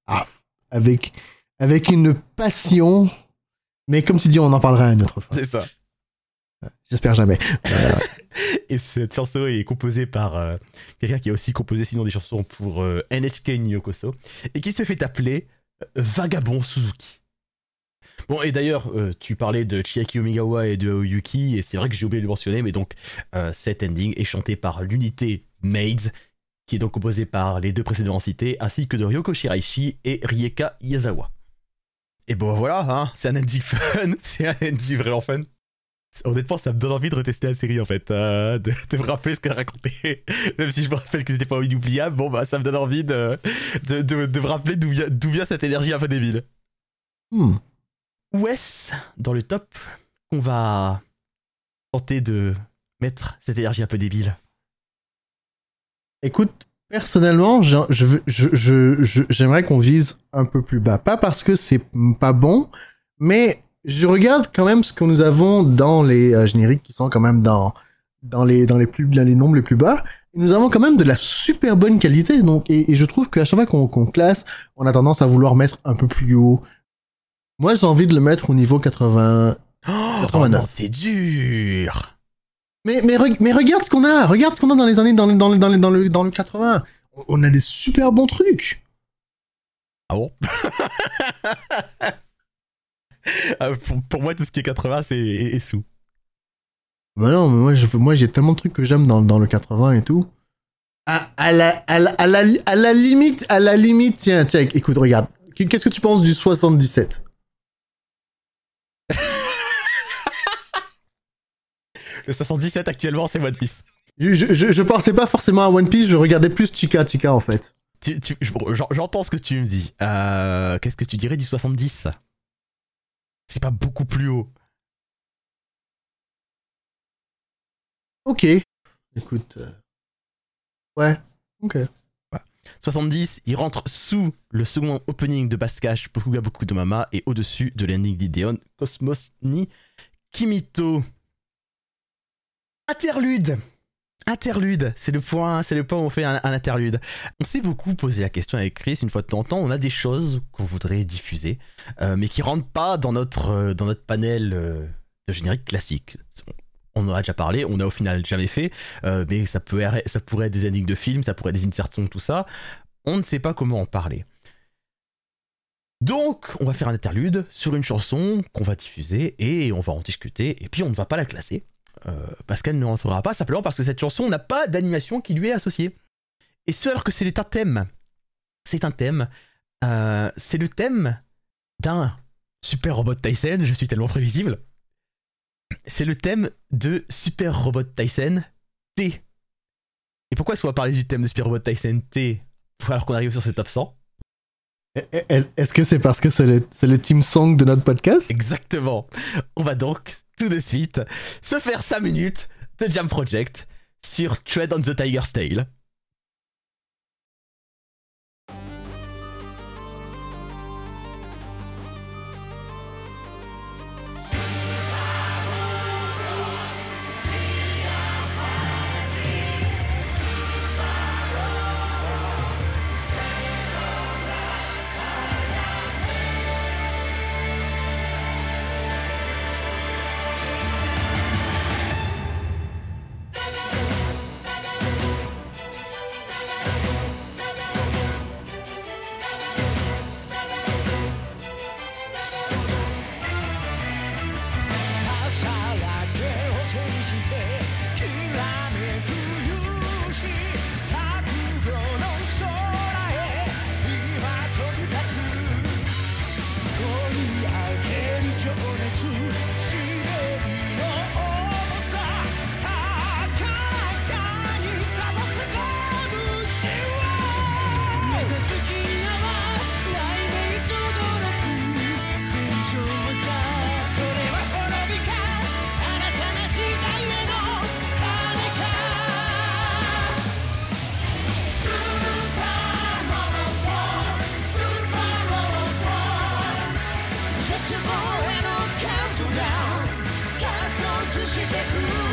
Ah, avec avec une passion. Mais comme tu dis, on en parlera une autre fois. C'est ça. J'espère jamais. Voilà. Et cette chanson est composée par euh, quelqu'un qui a aussi composé sinon des chansons pour euh, NHK Nyokoso et qui se fait appeler euh, Vagabond Suzuki. Bon, et d'ailleurs, euh, tu parlais de Chiaki Omigawa et de Oyuki, et c'est vrai que j'ai oublié de le mentionner, mais donc euh, cet ending est chanté par l'unité Maids, qui est donc composée par les deux précédents cités, ainsi que de Ryoko Shiraishi et Rieka Yazawa. Et bon voilà, hein, c'est un ending fun, c'est un ending vraiment fun. Honnêtement, ça me donne envie de retester la série en fait, euh, de, de me rappeler ce qu'elle racontait. Même si je me rappelle que c'était pas inoubliable, bon bah ça me donne envie de, de, de- me rappeler d'où vient, vient cette énergie un peu débile. Hmm. Où est-ce dans le top qu'on va tenter de mettre cette énergie un peu débile? Écoute, personnellement, j'aimerais qu'on vise un peu plus bas. Pas parce que c'est pas bon, mais je regarde quand même ce que nous avons dans les euh, génériques qui sont quand même dans les plus nombres les plus bas. Nous avons quand même de la super bonne qualité. Donc et, je trouve qu'à chaque fois qu'on classe, on a tendance à vouloir mettre un peu plus haut. Moi, j'ai envie de le mettre au niveau 80. Oh, 89. non, t'es dur. Mais mais re- mais regarde ce qu'on a. Regarde ce qu'on a dans les années dans le dans le dans le dans le, dans le 80. On a des super bons trucs. Ah bon? Euh, pour, pour moi, tout ce qui est 80, c'est est, est sous. Bah non, mais moi, je, moi j'ai tellement de trucs que j'aime dans, dans le 80 et tout. À, à, la, à, la, à, la, à la limite, à la limite, tiens, check, écoute, regarde. Qu'est-ce que tu penses du 77 Le 77 actuellement, c'est One Piece. je, je, je, je pensais pas forcément à One Piece, je regardais plus Chica Chica en fait. Tu- tu- j'en- J'entends ce que tu me dis. Euh, Qu'est-ce que tu dirais du 70 C'est pas beaucoup plus haut. Ok. Écoute. euh, Ouais, ok. 70, il rentre sous le second opening de Baskash, Bokuga Boku de Mama, et au-dessus de l'ending d'Ideon, Cosmos ni Kimito. Interlude Interlude, c'est le point, c'est le point où on fait un, interlude. On s'est beaucoup posé la question avec Chris une fois de temps en temps. On a des choses qu'on voudrait diffuser, euh, mais qui rentrent pas dans notre euh, panel euh, de générique classique. On en a déjà parlé, on a au final jamais fait, mais être- ça pourrait être des endings de films, ça pourrait être des insertions, tout ça. On ne sait pas comment en parler. Donc, on va faire un interlude sur une chanson qu'on va diffuser et on va en discuter. Et puis, on ne va pas la classer euh, parce qu'elle ne rentrera pas simplement parce que cette chanson n'a pas d'animation qui lui est associée. Et ce, alors que c'est un thème. C'est un thème. euh, c'est le thème d'un Super Robot Tyson. Je suis tellement prévisible. C'est le thème de Super Robot Tyson T. Et pourquoi est-ce qu'on va parler du thème de Super Robot Tyson T alors qu'on arrive sur ce top 100 Est- Est-ce que c'est parce que c'est le, c'est le team song de notre podcast? Exactement. On va donc de suite se faire 5 minutes de Jam Project sur Tread on the Tiger's Tail.「してく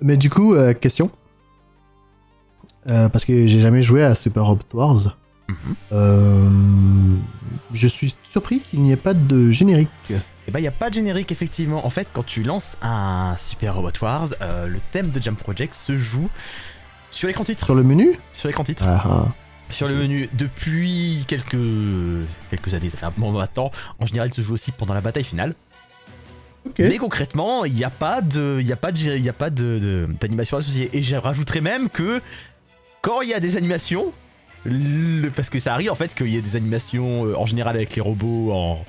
Mais du coup, euh, question. Euh, parce que j'ai jamais joué à Super Robot Wars. Mhm. Euh, je suis surpris qu'il n'y ait pas de générique. Et bah, il n'y a pas de générique, effectivement. En fait, quand tu lances un Super Robot Wars, le thème de Jump Project se joue sur l'écran titre. Sur le menu Sur l'écran titre. Ah, ah. Sur le menu, depuis quelques, quelques années, ça fait un moment maintenant, en général, il se joue aussi pendant la bataille finale. Mais concrètement, il n'y a pas de, il a pas de, y a pas de, d'animation associée. Et je rajouterais même que quand il y a des animations, le- parce que ça arrive en fait qu'il y ait des animations euh, en général avec les robots en,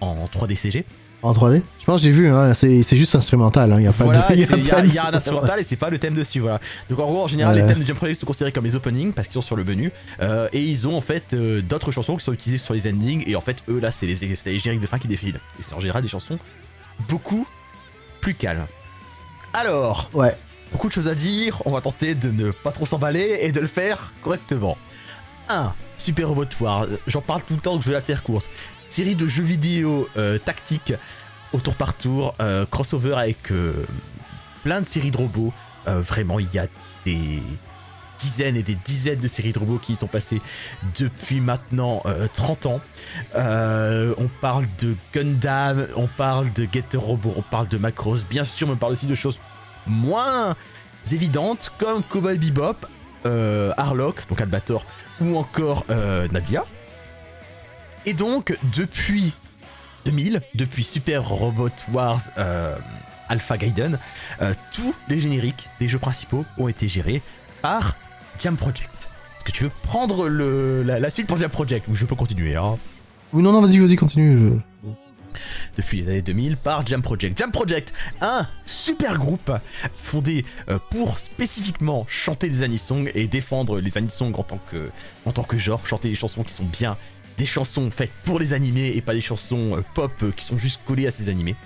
en 3D CG. En 3D Je pense que j'ai vu, hein, c'est c'est juste instrumental. hein, Il n'y a pas Voilà, de. il y a y, y un instrumental et c'est pas le thème dessus, voilà. Donc en gros, en général, Ouais. les thèmes de Jump Project sont considérés comme les openings parce qu'ils sont sur le menu. Euh, et ils ont en fait euh, d'autres chansons qui sont utilisées sur les endings. Et en fait, eux là, c'est les, c'est les génériques de fin qui défilent. Et c'est en général des chansons beaucoup plus calmes. Alors, Ouais. beaucoup de choses à dire. On va tenter de ne pas trop s'emballer et de le faire correctement. 1. Super Robot War. J'en parle tout le temps, donc je vais la faire courte. Série de jeux vidéo euh, tactiques au tour par tour, euh, crossover avec euh, plein de séries de robots. Euh, vraiment, il y a des dizaines et des dizaines de séries de robots qui y sont passées depuis maintenant euh, 30 ans. Euh, on parle de Gundam, on parle de Getter Robot, on parle de Macross, bien sûr, mais on parle aussi de choses moins évidentes comme Cowboy Bebop, euh, Harlock, donc Albator, ou encore euh, Nadia. Et donc, depuis 2000, depuis Super Robot Wars euh, Alpha Gaiden, euh, tous les génériques des jeux principaux ont été gérés par Jam Project. Est-ce que tu veux prendre le, la, la suite pour Jam Project Ou je peux continuer, hein Oui, non, non, vas-y, vas-y, continue. je- depuis les années 2000 par Jam Project. Jam Project, un super groupe fondé euh, pour spécifiquement chanter des anisongs et défendre les anisongs en tant que, en tant que genre, chanter des chansons qui sont bien des chansons faites pour les animés et pas des chansons euh, pop euh, qui sont juste collées à ces animés.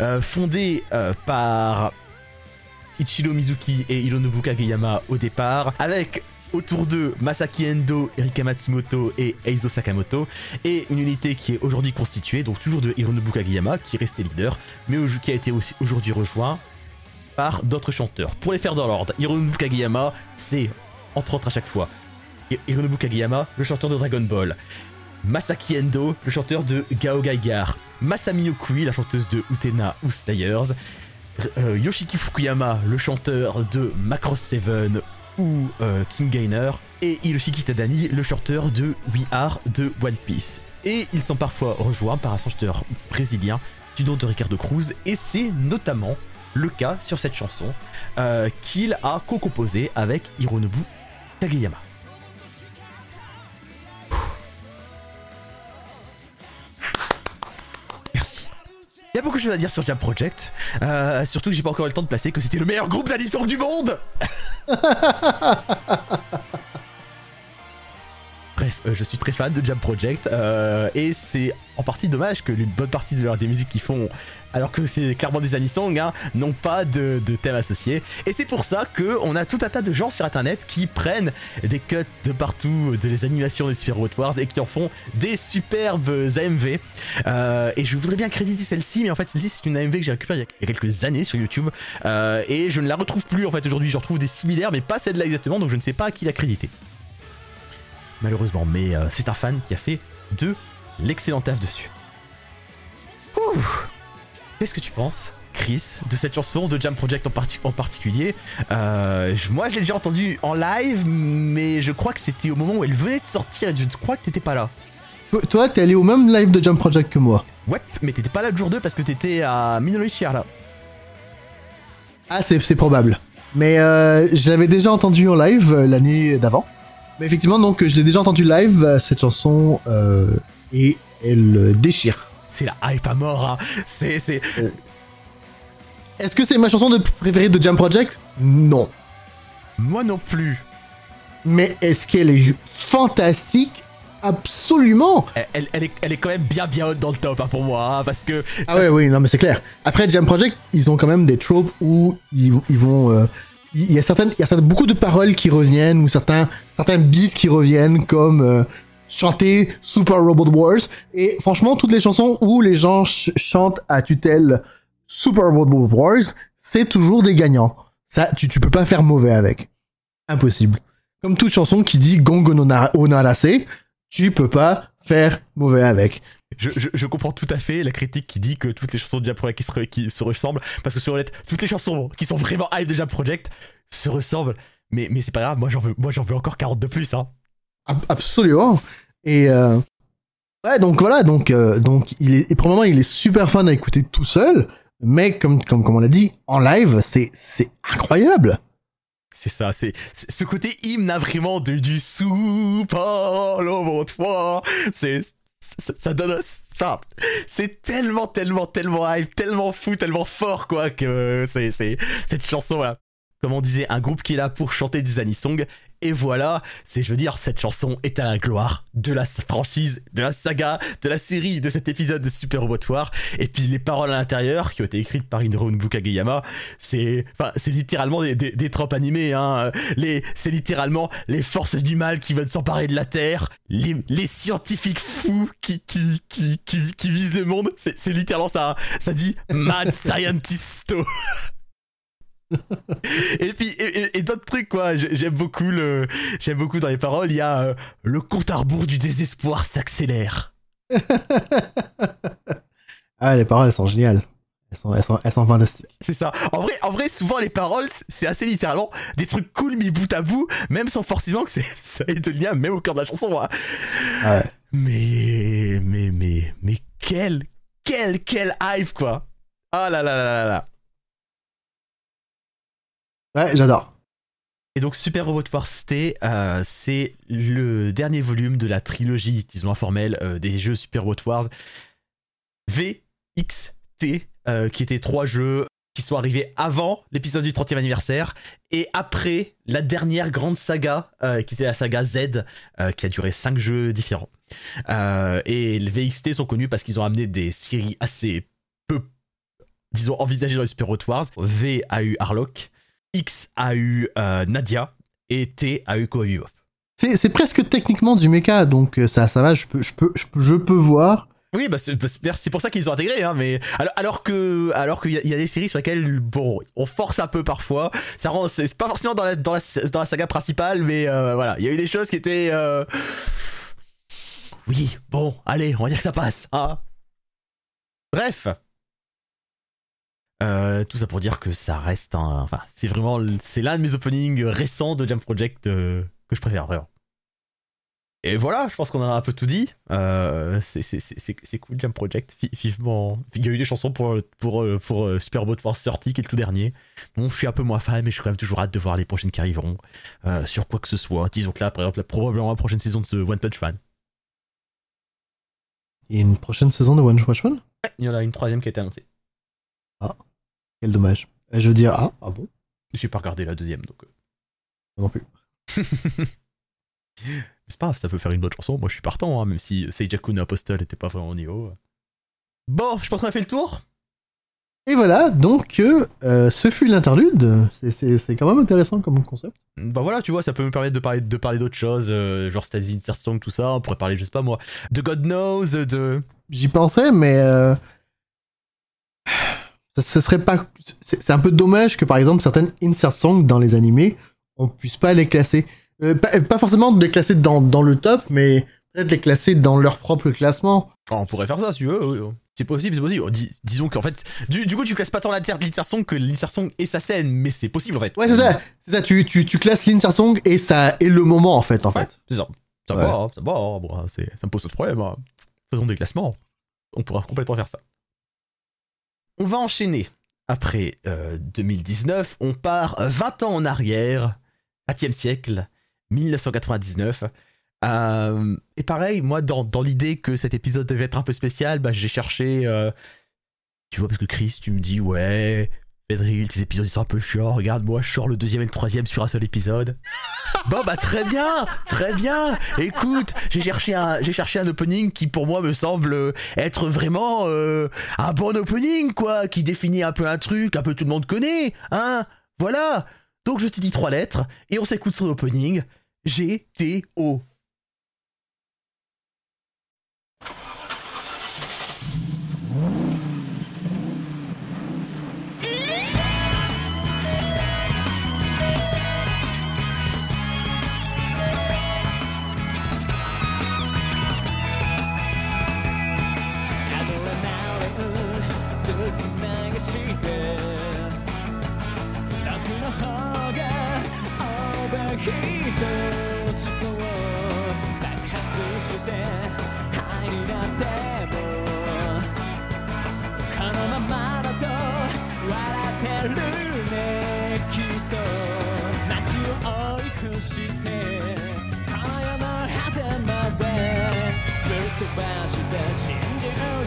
Euh, fondé euh, par Ichiro Mizuki et Hironobu Kageyama au départ, avec autour d'eux Masaki Endo, Erika Matsumoto et Eizo Sakamoto, et une unité qui est aujourd'hui constituée, donc toujours de Hironobu Kageyama, qui est resté leader, mais qui a été aussi aujourd'hui rejoint par d'autres chanteurs. Pour les faire dans l'ordre, Hironobu Kageyama, c'est, entre autres à chaque fois, Hi- Hironobu Kageyama, le chanteur de Dragon Ball, Masaki Endo, le chanteur de Gao Gaigar, Masami Okui, la chanteuse de Utena ou Slayers, euh, Yoshiki Fukuyama, le chanteur de Macross 7 ou euh, King Gainer, et Hiroshiki Tadani, le chanteur de We Are de One Piece. Et ils sont parfois rejoints par un chanteur brésilien du nom de Ricardo Cruz, et c'est notamment le cas sur cette chanson euh, qu'il a co-composé avec Hironobu Kageyama. Il y a beaucoup de choses à dire sur Jam Project, euh, surtout que j'ai pas encore eu le temps de placer que c'était le meilleur groupe d'addition du monde Bref, euh, je suis très fan de Jam Project euh, et c'est en partie dommage que une bonne partie de leur des musiques qu'ils font, alors que c'est clairement des anisongs, hein, n'ont pas de, thème associé. Et c'est pour ça que on a tout un tas de gens sur internet qui prennent des cuts de partout de les animations des Super Robot Wars et qui en font des superbes AMV. Euh, et je voudrais bien créditer celle-ci, mais en fait celle-ci c'est une AMV que j'ai récupérée il y a quelques années sur YouTube et je ne la retrouve plus en fait aujourd'hui. Je retrouve des similaires, mais pas celle-là exactement, donc je ne sais pas à qui la créditer malheureusement, mais euh, c'est un fan qui a fait de l'excellent taf dessus. Qu'est-ce que tu penses, Chris, de cette chanson de Jam Project en, parti- en particulier? Euh, Moi, je l'ai déjà entendue en live, mais je crois que c'était au moment où elle venait de sortir et je crois que t'étais pas là. Toi- t'es allé au même live de Jump Project que moi. Ouais, mais t'étais pas là le jour 2 parce que t'étais à Minorichia là. Ah, c'est c'est probable. Mais euh, je l'avais déjà entendu en live euh, l'année d'avant. Mais effectivement, donc je l'ai déjà entendu live, euh, cette chanson, euh, et elle euh, déchire. C'est la hype à mort, hein. C'est, c'est... Est-ce que c'est ma chanson de préférée de Jam Project? Non. Moi non plus. Mais est-ce qu'elle est fantastique? Absolument Elle, elle- est, elle est quand même bien bien haute dans le top hein, pour moi, hein, parce que... Ah ouais, oui, non, mais c'est clair. Après, Jam Project, ils ont quand même des tropes où ils, ils vont... euh, il y a certaines, il y a beaucoup de paroles qui reviennent, ou certains, certains beats qui reviennent, comme euh, chanter Super Robot Wars. Et franchement, toutes les chansons où les gens ch- chantent à tutelle Super Robot Wars, c'est toujours des gagnants. Ça, tu, tu peux pas faire mauvais avec. Impossible. Comme toute chanson qui dit na- Onarase, tu peux pas faire mauvais avec. Je, je- je comprends tout à fait la critique qui dit que toutes les chansons de Jam Project qui se, re- qui se ressemblent, parce que sur honnête, toutes les chansons qui sont vraiment hype de Jam Project se ressemblent, mais, mais c'est pas grave, moi j'en veux, moi j'en veux encore 40 de plus, hein. Ab- Absolument. Et euh, ouais, donc voilà, donc euh, donc il est et probablement il est super fun à écouter tout seul, mais comme comme comme on l'a dit en live, c'est c'est incroyable. C'est ça, c'est c'est- ce côté hymne a vraiment de, du super love toi. C'est ça, donne ça. C'est tellement, tellement, tellement hype, tellement fou, tellement fort quoi que c'est cette chanson là. Comme on disait, un groupe qui est là pour chanter des anisongs. Et voilà, c'est, je veux dire, cette chanson est à la gloire de la franchise, de la saga, de la série, de cet épisode de Super Robot War. Et puis les paroles à l'intérieur, qui ont été écrites par Hironobu Kageyama, c'est, c'est littéralement des, des, des tropes animées, hein. C'est littéralement les forces du mal qui veulent s'emparer de la Terre, les, les scientifiques fous qui, qui, qui, qui, visent le monde. C'est, c'est littéralement ça. Ça dit Mad Scientisto. et puis et, et- et d'autres trucs quoi J'ai- j'aime beaucoup le j'aime beaucoup dans les paroles il y a euh, le compte à rebours du désespoir s'accélère Ah, les paroles elles sont géniales. Elles sont elles sont elles sont fantastiques. c'est ça en vrai en vrai souvent les paroles c'est assez littéralement des trucs cool mis bout à bout même sans forcément que ça ait de lien même au cœur de la chanson hein. Ouais. mais mais mais mais quel quel quel hype quoi ah là là là là là Ouais, j'adore. Et donc Super Robot Wars T, euh, c'est le dernier volume de la trilogie, disons informelle, euh, des jeux Super Robot Wars VXT, euh, qui étaient trois jeux qui sont arrivés avant l'épisode du 30e anniversaire et après la dernière grande saga, euh, qui était la saga Z, qui a duré cinq jeux différents. Et les VXT sont connus parce qu'ils ont amené des séries assez peu, disons, envisagées dans les Super Robot Wars. V a eu Harlock, X a eu euh, Nadia et T a eu Bebop. C'est presque techniquement du mecha, donc euh, ça ça va. Je peux je peux je peux, je peux voir. Oui, bah c'est bah, c'est pour ça qu'ils ont intégré, hein, mais alors, alors que alors qu'il y, y a des séries sur lesquelles bon, on force un peu parfois. Ça rend, c'est c'est pas forcément dans la dans la, dans la saga principale, mais euh, voilà, il y a eu des choses qui étaient. euh, Oui, bon, allez, on va dire que ça passe. Hein. Bref. Euh, tout ça pour dire que ça reste un. Enfin, c'est vraiment. C'est l'un de mes openings récents de Jump Project euh, que je préfère vraiment. Et voilà, je pense qu'on en a un peu tout dit. Euh, c'est- cool, Jump Project. Vi- Vivement. Il y a eu des chansons pour, pour, euh, pour, euh, Super Robot Wars 30 qui est le tout dernier. Donc je suis un peu moins fan, mais je suis quand même toujours hâte de voir les prochaines qui arriveront. sur quoi que ce soit. Disons que là, par exemple, là, probablement la prochaine saison de One Punch Man. Il y a une prochaine saison de One Punch Man? Ouais, il y en a une troisième qui a été annoncée. Quel dommage. Euh, Je veux dire ah ah bon? Je n'ai pas regardé la deuxième, donc. euh. non plus. C'est pas grave, ça peut faire une bonne chanson. Moi, je suis partant, hein, même si Seijaku no Apostle n'était pas vraiment au niveau. Bon, je pense qu'on a fait le tour. Et voilà, donc euh, euh, ce fut l'interlude. C'est- C'est c'est quand même intéressant comme concept. Bah voilà, tu vois, ça peut me permettre de parler, de parler d'autres choses, euh, genre Stasi Song, tout ça. On pourrait parler, je sais pas moi, de God Knows, de. J'y pensais, mais euh, ce, serait pas. C'est un peu dommage que par exemple certaines insert songs dans les animés, on puisse pas les classer. Euh, pas, pas forcément de les classer dans, dans le top, mais peut-être les classer dans leur propre classement. Ah, on pourrait faire ça si tu veux. oui, oui. C'est possible, c'est possible. Dis- disons qu'en fait, du, du coup, tu classes pas tant l'insert l'insert song que l'insert song et sa scène, mais c'est possible en fait. Ouais, c'est ça. C'est ça. Tu, tu, tu classes l'insert song et ça est le moment en fait, en Ouais, fait. c'est ça. Ça Ouais. va, hein, ça va, hein, bon, hein, ça me pose pas de problème. hein. Faisons des classements. On pourra complètement faire ça. On va enchaîner. Après euh, 2019, on part 20 ans en arrière, 20e siècle, 1999. Euh, et pareil, moi, dans, dans l'idée que cet épisode devait être un peu spécial, bah, j'ai cherché. euh, tu vois, parce que Chris, tu me dis, ouais, Pedril, tes épisodes ils sont un peu chiants. Regarde, moi, je sors le deuxième et le troisième sur un seul épisode. bon, bah, très bien, très bien. Écoute, j'ai cherché un, j'ai cherché un opening qui, pour moi, me semble euh, être vraiment euh, un bon opening, quoi, qui définit un peu un truc, un peu tout le monde connaît, hein. Voilà. Donc, je te dis trois lettres et on s'écoute son opening. GTO. ア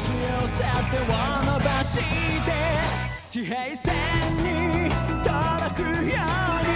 し寄せてを伸ばして地平線に届くように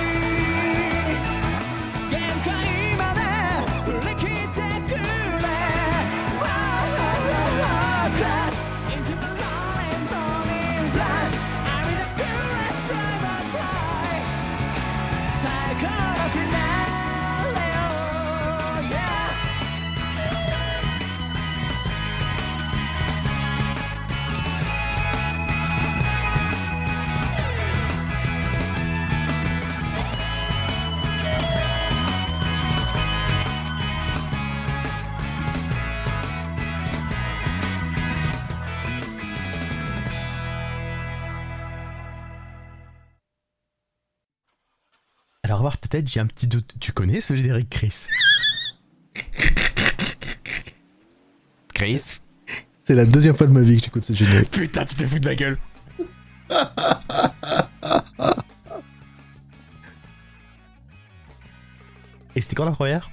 Tête, j'ai un petit doute. Tu connais ce générique, Chris Chris C'est la deuxième fois de ma vie que j'écoute ce générique. Putain, tu te fous de ma gueule Et c'était quand la première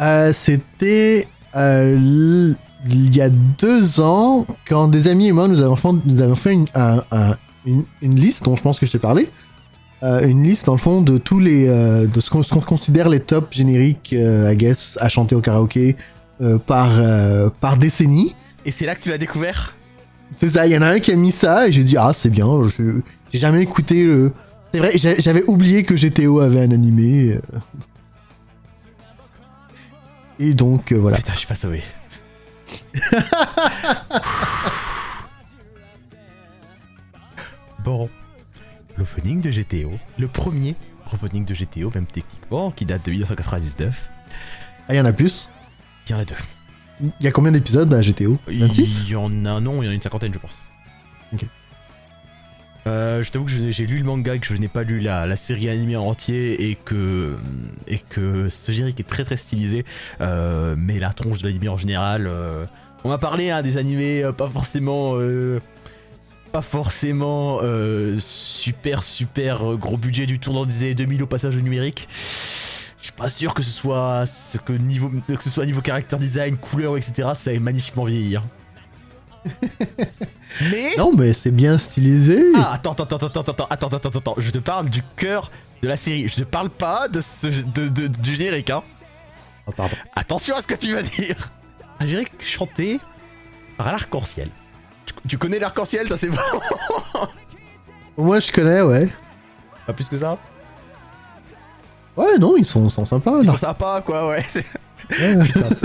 Euh, C'était euh, il y a deux ans, quand des amis et moi, nous avons fait, nous avons fait une, un- un- une, une liste dont je pense que je t'ai parlé. Euh, une liste, dans le fond, de tous les. euh, de ce qu'on ce qu'on considère les top génériques, euh, I guess, à chanter au karaoké euh, par, par décennie. Et c'est là que tu l'as découvert? C'est ça, il y en a un qui a mis ça et j'ai dit, ah, c'est bien, je- j'ai jamais écouté le. C'est vrai, j'a- j'avais oublié que GTO avait un animé. Et donc, voilà. Putain, je suis pas sauvé. bon, l'opening de GTO, le premier opening de GTO, même techniquement, qui date de 1999, Ah, il y en a plus. il y en a deux. Il y a combien d'épisodes à GTO 26 Il y en a, non, il y en a une cinquantaine, je pense. Ok. Euh, je t'avoue que j'ai lu le manga que je n'ai pas lu la, la série animée en entier et que, et que ce générique est très très stylisé, euh, mais la tronche de l'animé en général. euh, on m'a parlé hein, des animés pas forcément. Pas forcément euh, super super euh, gros budget du tout dans les années 2000 au passage au numérique. Je suis pas sûr que ce soit ce que niveau que ce soit niveau character design, couleur, etc. Ça ait magnifiquement vieilli. hein. Mais Non, mais c'est bien stylisé. ah, attends, attends, attends, attends, attends, attends, attends, attends, je te parle du cœur de la série. Je te parle pas de ce, de, de- du générique, hein. Oh, pardon. Attention à ce que tu vas dire. Un générique chanté par l'arc-en-ciel. Tu, tu connais l'arc-en-ciel, ça c'est bon. Moi, je connais, ouais. Pas plus que ça? Ouais, non, ils sont, sont sympas. Ils là. sont sympas, quoi, ouais.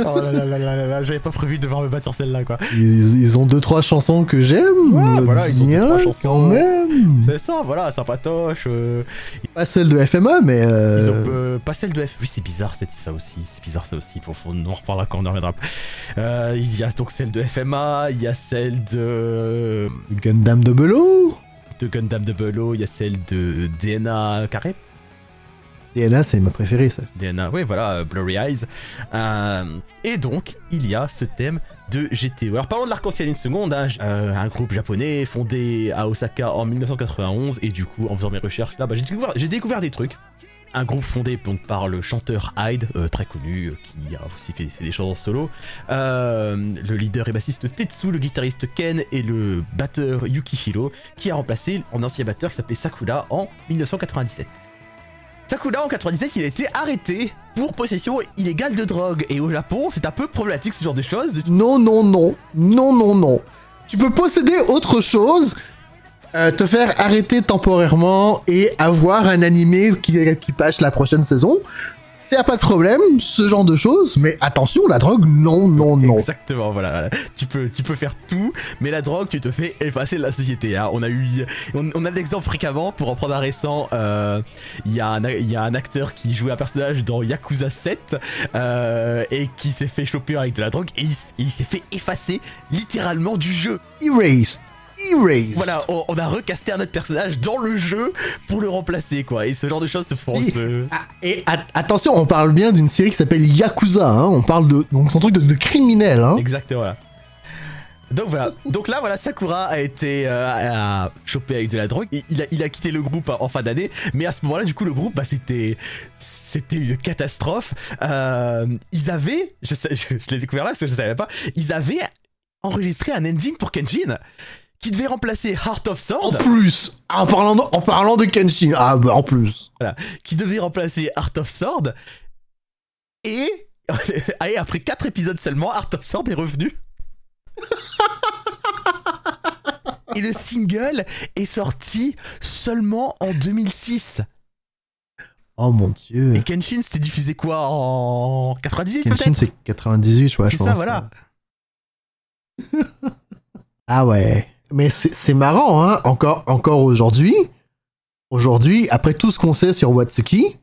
Oh là là là là j'avais pas prévu de devoir me battre sur celle-là, quoi. Ils, ils ont deux trois chansons que j'aime. Ouais, voilà, ils ont deux, trois chansons. même. C'est ça, voilà, sympatoche. euh, Pas celle de FMA, mais. Ils Euh... ont euh, pas celle de F. Oui, c'est bizarre, c'est ça aussi. C'est bizarre, ça aussi. Faut, faut- on en reparlera quand on en reviendra. Euh, il y a donc celle de FMA, il y a celle de, Gundam de Belot. de Gundam de Bello, il y a celle de DNA Carré. DNA, c'est ma préférée, ça. DNA, oui, voilà, euh, Blurry Eyes. Euh, et donc, il y a ce thème de GTO. Alors, parlons de l'arc-en-ciel une seconde. hein. Euh, un groupe japonais fondé à Osaka en 1991. Et du coup, en faisant mes recherches là, j'ai découvert, des trucs. Un groupe fondé donc, par le chanteur Hyde, très connu, qui a aussi fait, fait des chansons solo. Euh, le leader et bassiste Tetsu, le guitariste Ken et le batteur Yukihiro, qui a remplacé un ancien batteur qui s'appelait Sakura en 1997. Sakura en 97, il a été arrêté pour possession illégale de drogue. Et au Japon, c'est un peu problématique ce genre de choses. Non, non, non. Non, non, non. Tu peux posséder autre chose, euh, te faire arrêter temporairement et avoir un animé qui, qui passe la prochaine saison. C'est pas de problème, ce genre de choses. Mais attention, la drogue, non, non, non. Exactement, voilà. voilà. Tu peux, tu peux faire tout, mais la drogue, tu te fais effacer de la société. hein. On a eu, on, on a l'exemple fréquemment. Pour en prendre un récent, euh, il y, a un- il y a un acteur qui jouait un personnage dans Yakuza 7 euh, et qui s'est fait choper avec de la drogue et il, il s'est fait effacer littéralement du jeu. Erased. Erased. Voilà, on, on a recasté un autre personnage dans le jeu pour le remplacer, quoi. Et ce genre de choses se font. Ah, et at- attention, on parle bien d'une série qui s'appelle Yakuza. Hein. On parle de donc son truc de, de criminel. Hein. Exactement. Voilà. Donc voilà. Donc là, voilà, Sakura a été euh, a chopé avec de la drogue. Il, il a, il a quitté le groupe en fin d'année, mais à ce moment-là, du coup, le groupe, bah, c'était, c'était une catastrophe. Euh, ils avaient, je, sais- je, je l'ai découvert là parce que je savais pas, ils avaient enregistré un ending pour Kenshin qui devait remplacer Heart of En Sword, plus, en parlant de, en parlant de Kenshin, ah bah en plus. qui devait remplacer Heart of Sword, et, et après 4 épisodes seulement, Heart of Sword est revenu. Et le single est sorti seulement en 2006. Oh mon dieu. Et Kenshin, c'était diffusé quoi En 98 Kenshin, c'est 98, je vois. C'est je ça, voilà. Ah ouais. Mais c'est marrant, hein. Encore, encore aujourd'hui. Aujourd'hui, après tout ce qu'on sait sur Watsuki,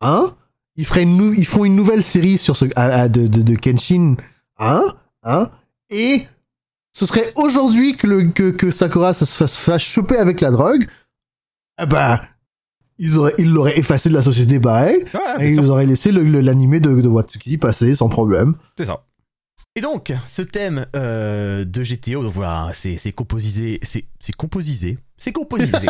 hein, ils, feraient une ils font une nouvelle série sur ce, à- à- de, de, de Kenshin, hein, hein, et ce serait aujourd'hui que, le- que, que Sakura se, se fasse choper avec la drogue. Eh ben, ils auraient, ils l'auraient effacé de la société pareil, Ouais, et bien sûr, ils auraient laissé l'animé de, de Watsuki passer sans problème. c'est ça. Et donc, ce thème euh, de GTO, donc voilà, c'est composisé, c'est c'est composisé, c'est composisé.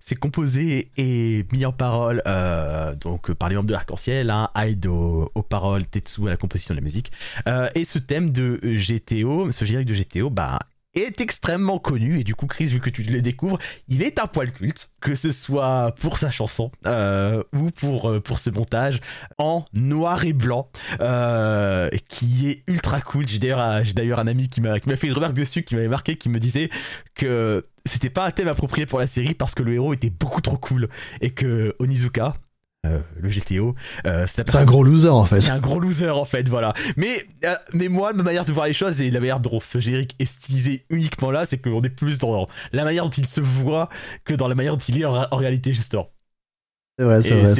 c'est composé et mis en parole euh, donc par les membres de l'arc-en-ciel, hein, Hyde aux, aux paroles, Tetsu à la composition de la musique. Euh, et ce thème de GTO, ce générique de GTO, bah est extrêmement connu. Et du coup Chris vu que tu le découvres il est un poil culte que ce soit pour sa chanson euh, ou pour, euh, pour ce montage en noir et blanc euh, qui est ultra cool. J'ai d'ailleurs un- ami m'a qui m'a fait une remarque dessus qui m'avait marqué qui me disait que c'était pas un thème approprié pour la série parce que le héros était beaucoup trop cool et que Onizuka euh, le GTO euh, c'est un gros loser en fait. c'est un gros loser en fait, voilà. Mais, euh, mais moi, ma manière de voir les choses et la manière dont ce générique est stylisé uniquement là, c'est qu'on est plus dans la manière dont il se voit que dans la manière dont il est en, en réalité, justement. C'est vrai, c'est vrai,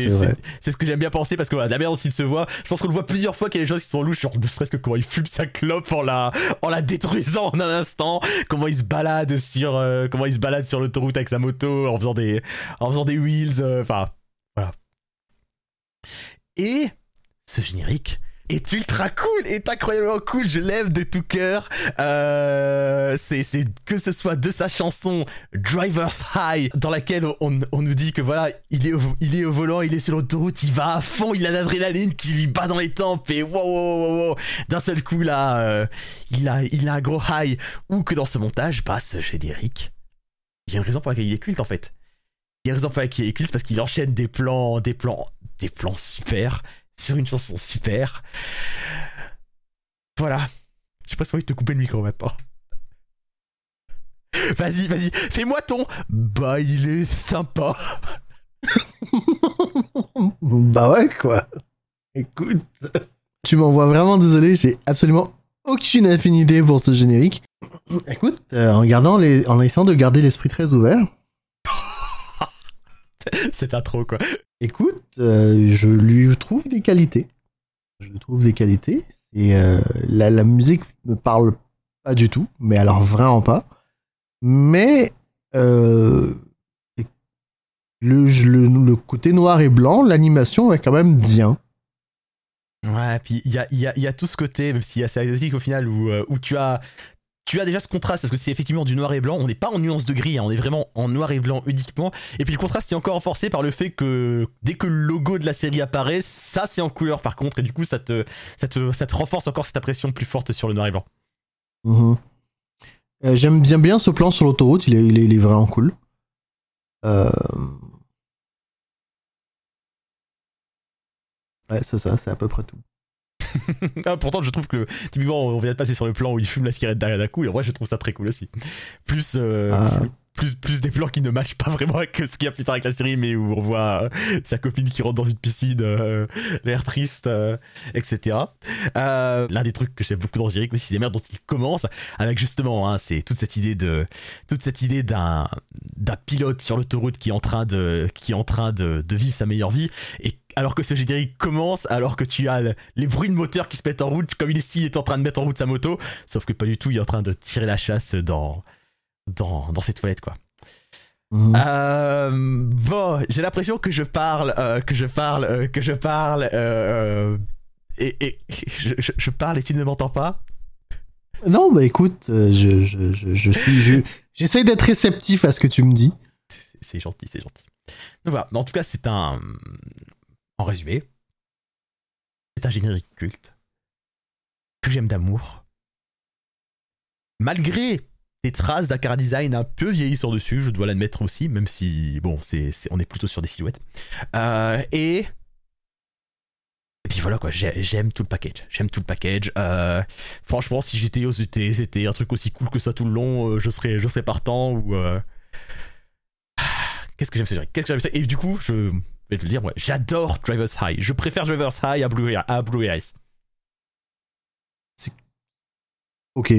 c'est- ce que j'aime bien penser parce que voilà, la manière dont il se voit, je pense qu'on le voit plusieurs fois qu'il y a des choses qui sont louches, genre ne serait-ce que comment il fume sa clope en la, en la détruisant en un instant, comment il se balade sur, euh, comment il se balade sur l'autoroute avec sa moto en faisant des, en faisant des wheels, enfin. Et ce générique est ultra cool, est incroyablement cool, je l'aime de tout cœur. Euh, c'est, que ce soit de sa chanson Driver's High, dans laquelle on, nous dit que voilà, il est, au, volant, il est sur l'autoroute, il va à fond, il a l'adrénaline qui lui bat dans les tempes et wow, wow, wow, wow. d'un seul coup là, euh, il, a, il a un gros high. Ou que dans ce montage, bah ce générique, il y a une raison pour laquelle il est culte en fait. Il y a une raison pour laquelle il est culte, c'est parce qu'il enchaîne des plans, des plans, des plans super sur une chanson super. Voilà. J'ai presque envie de te couper le micro maintenant. Vas-y, vas-y, fais-moi ton. Bah, il est sympa. Bah ouais, quoi. Écoute. Tu m'envoies vraiment désolé, j'ai absolument aucune affinité pour ce générique. Écoute, euh, en, gardant les, en essayant de garder l'esprit très ouvert, C'est intro, quoi. Écoute, euh, je lui trouve des qualités. Je lui trouve des qualités. Et euh, la, la musique me parle pas du tout, mais alors vraiment pas. Mais euh, le, le, le côté noir et blanc, l'animation est quand même bien. Ouais, puis il y a, y, a, y a tout ce côté, même si c'est anecdotique au final, où, où tu as. Tu as déjà ce contraste parce que c'est effectivement du noir et blanc. On n'est pas en nuance de gris, hein, on est vraiment en noir et blanc uniquement. Et puis le contraste est encore renforcé par le fait que dès que le logo de la série apparaît, ça c'est en couleur par contre, et du coup ça te, ça te, ça te renforce encore cette impression plus forte sur le noir et blanc. Mhm. Euh, J'aime bien ce plan sur l'autoroute, il est, il, est, il est vraiment cool. Euh... Ouais, c'est ça, c'est à peu près tout. Ah, pourtant, je trouve que typiquement, on vient de passer sur le plan où il fume la cigarette derrière d'un coup, et en vrai, je trouve ça très cool aussi. Plus, euh, Ah. Plus, plus des plans qui ne matchent pas vraiment avec ce qu'il y a plus tard avec la série, mais où on voit euh, sa copine qui rentre dans une piscine, euh, l'air triste, euh, etc. L'un des trucs que j'aime beaucoup dans Jerick, mais c'est la manière dont il commence, avec justement, hein, c'est toute cette idée de, toute cette idée d'un, d'un pilote sur l'autoroute qui est en train de, qui est en train de, de vivre sa meilleure vie, et alors que ce générique commence, alors que tu as le- les bruits de moteur qui se mettent en route, comme il est, s'il est en train de mettre en route sa moto, sauf que pas du tout, il est en train de tirer la chasse dans, dans, dans ses toilettes, quoi. Mhm. Euh, bon, j'ai l'impression que je parle, euh, que je parle, euh, que je parle, et, et je, je- je parle et tu ne m'entends pas? Non, bah écoute, je, je, je, suis. je- J'essaie d'être réceptif à ce que tu me dis. C'est- C'est gentil, c'est gentil. Donc voilà, en tout cas, c'est un. En résumé, c'est un générique culte que j'aime d'amour. Malgré des traces d'un cara design un peu vieillissant dessus, je dois l'admettre aussi, même si, bon, c'est, on est plutôt sur des silhouettes. Euh, et. Puis voilà quoi, j'ai- j'aime tout le package. J'aime tout le package. Euh, franchement, si GTO c'était, c'était un truc aussi cool que ça tout le long, euh, je serais, je serais partant ou. Qu'est-ce que j'aime ce Qu'est-ce que j'aime ce- Et du coup, je vais te le dire, moi, j'adore Driver's High. Je préfère Driver's High à Blue, à Blue Eyes. Ok.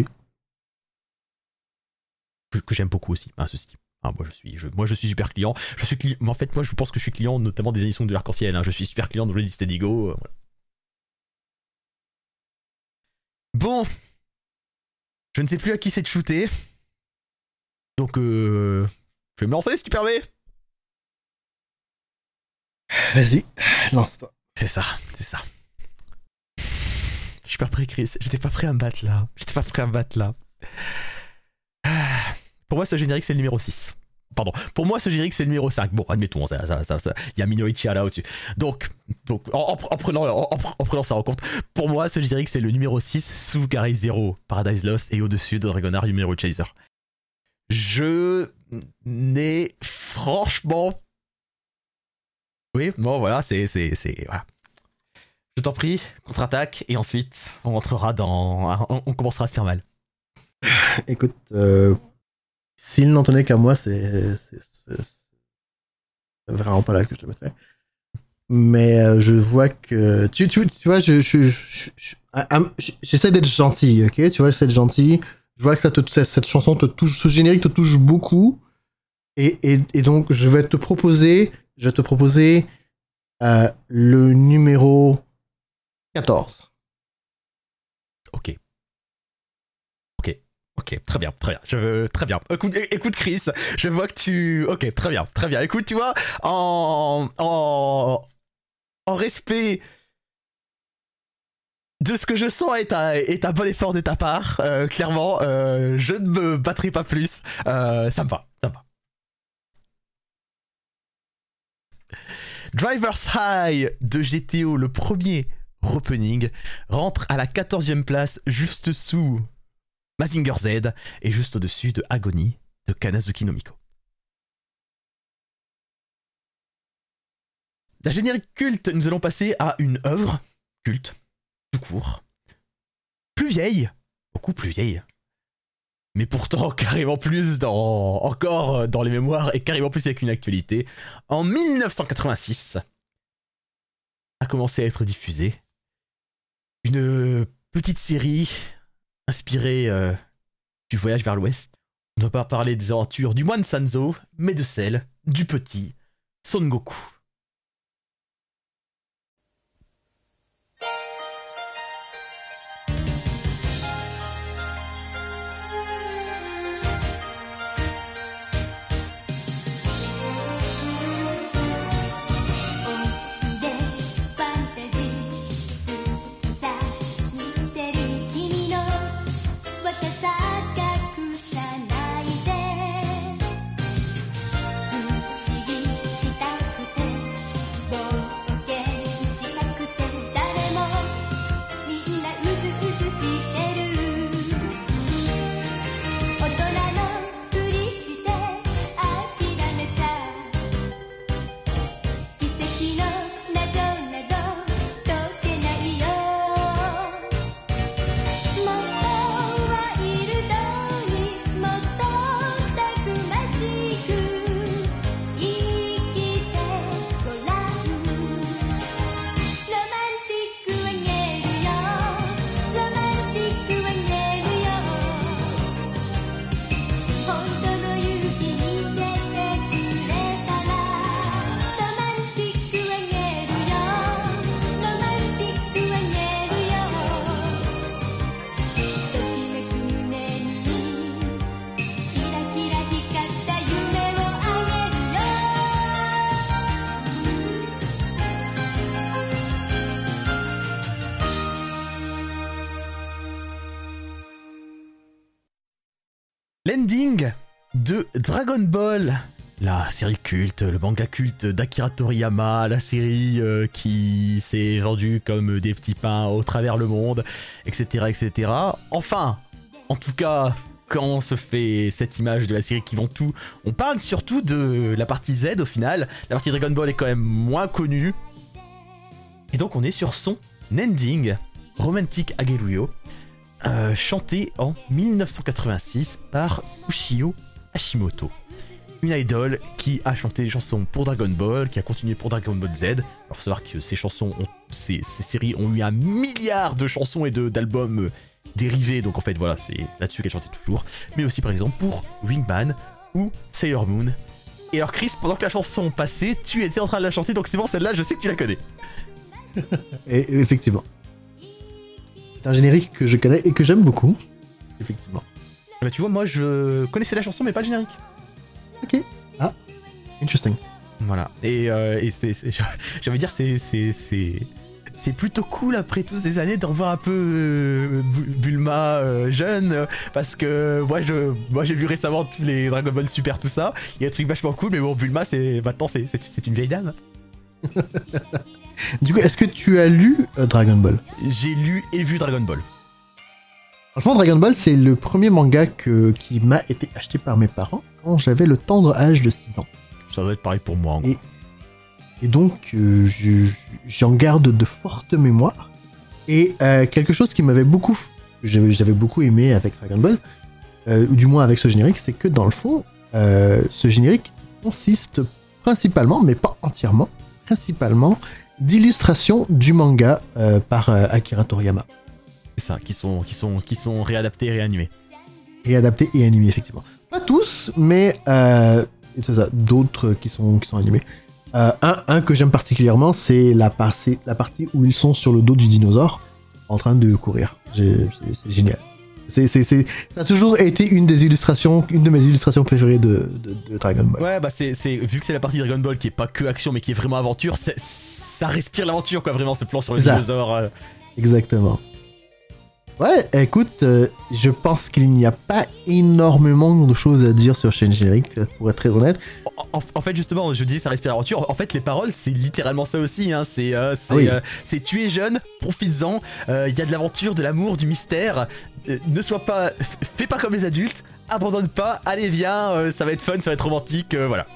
Que, que j'aime beaucoup aussi, hein, ceci. Ah, moi, je suis, je, moi, je suis super client. Je suis En fait, moi, je pense que je suis client notamment des émissions de l'arc-en-ciel. hein. Je suis super client de Ready Steady Go. euh, voilà. Bon. Je ne sais plus à qui c'est de shooter. Donc, euh, je vais me lancer si tu permets. Vas-y, lance-toi. C'est ça, c'est ça. Je suis pas prêt, Chris. J'étais pas prêt à me battre là. J'étais pas prêt à me battre là. Pour moi, ce générique, c'est le numéro 6. Pardon. Pour moi, ce générique, c'est le numéro 5. Bon, admettons, ça, ça, ça, ça- il y a Minoichi là au-dessus. Donc, donc en, en- en prenant, en, en- en prenant ça en compte, pour moi, ce générique, c'est le numéro 6 sous Garage Zero, Paradise Lost et au-dessus de Dragonheart numéro Chaser. Je n'ai franchement. Oui, bon, voilà, c'est. voilà. Je t'en prie, contre-attaque, et ensuite, on rentrera dans. On, on commencera à se faire mal. Écoute, euh, s'il n'en tenait qu'à moi, c'est vraiment pas là que je le mettrais. Mais euh, je vois que. Tu, tu, tu vois, ah, ah, j'essaie d'être gentil, ok? Tu vois, j'essaie d'être gentil. Je vois que ça te, cette, chanson te touche, ce générique te touche beaucoup. Et, et, donc, je vais te proposer, je te proposer euh, le numéro 14. Ok. Ok. Très bien, très bien. Je veux, très bien. Écoute, Chris, je vois que tu. Ok, très bien, très bien. Écoute, tu vois, en. En. Respect de ce que je sens est un bon effort de ta part, euh, clairement, euh, je ne me battrai pas plus. Euh, ça me va, ça me va. Driver's High de GTO, le premier opening, rentre à la 14e place, juste sous Mazinger Z et juste au-dessus de Agony de Kanazuki Nomiko. La générique culte, nous allons passer à une œuvre culte, tout court, plus vieille, beaucoup plus vieille, mais pourtant carrément plus dans, encore dans les mémoires et carrément plus avec une actualité. En 1986, a commencé à être diffusée une petite série inspirée euh, du voyage vers l'ouest. On ne va pas parler des aventures du moine Sanzo, mais de celles du petit Son Goku.「de Dragon Ball. La série culte, le manga culte d'Akira Toriyama, la série euh, qui s'est vendue comme des petits pains au travers le monde, etc., etc. Enfin, en tout cas, quand on se fait cette image de la série qui vend tout, on parle surtout de la partie Z au final. La partie Dragon Ball est quand même moins connue. Et donc on est sur son ending, Romantic Ageruyo, euh, chanté en 1986 par Ushio Hashimoto. Une idole qui a chanté des chansons pour Dragon Ball, qui a continué pour Dragon Ball Z. Alors faut savoir que ces chansons, ont- ces, séries ont eu un milliard de chansons et d'albums euh, dérivés, donc en fait voilà, c'est là-dessus qu'elle chantait toujours. Mais aussi par exemple pour Wingman ou Sailor Moon. Et alors Chris, pendant que la chanson passait, tu étais en train de la chanter, donc c'est bon, celle-là, je sais que tu la connais. Effectivement. C'est un générique que je connais et que j'aime beaucoup. Effectivement. Bah tu vois, moi je connaissais la chanson mais pas le générique. Ok. Ah. Interesting. Voilà. Et, euh, et c'est, j'allais dire, c'est, c'est, c'est, c'est plutôt cool après toutes ces années d'en voir un peu euh, Bu- Bulma euh, jeune, parce que moi, je, moi j'ai vu récemment tous les Dragon Ball Super, tout ça. Il y a des trucs vachement cool, mais bon, Bulma, c'est maintenant, c'est, c'est, c'est une vieille dame. Du coup, est-ce que tu as lu euh, Dragon Ball? J'ai lu et vu Dragon Ball. Franchement, Dragon Ball, c'est le premier manga que, qui m'a été acheté par mes parents quand j'avais le tendre âge de 6 ans. Ça doit être pareil pour moi. en. Et- Et donc, euh, je- j'en garde de fortes mémoires. Et euh, quelque chose qui m'avait beaucoup, que j'avais beaucoup aimé avec Dragon Ball, euh, ou du moins avec ce générique, c'est que dans le fond, ce générique consiste principalement, mais pas entièrement, principalement d'illustrations du manga par Akira Toriyama. C'est ça, qui sont, qui sont, qui sont réadaptés, réanimés. réadaptés et animés, effectivement. Pas tous, mais euh, d'autres qui sont, qui sont animés. Euh, un, un que j'aime particulièrement, c'est la, partie où ils sont sur le dos du dinosaure en train de courir. C'est génial. C'est, ça a toujours été une des illustrations, une de mes illustrations préférées de, de, de Dragon Ball. Ouais, bah c'est, vu que c'est la partie Dragon Ball qui est pas que action mais qui est vraiment aventure, ça respire l'aventure quoi, vraiment ce plan sur le Ça. dinosaure. euh. Exactement. Ouais, écoute, euh, je pense qu'il n'y a pas énormément de choses à dire sur Shin Générique, pour être très honnête. En, fait, justement, je disais ça respire l'aventure. En fait, les paroles, c'est littéralement ça aussi. Hein. C'est, euh, c'est, Ah oui. euh, c'est tu es jeune, profites-en. euh, Il y a de l'aventure, de l'amour, du mystère. Euh, ne sois pas, fais pas comme les adultes. Abandonne pas. Allez, viens. euh, ça va être fun, ça va être romantique. euh, voilà.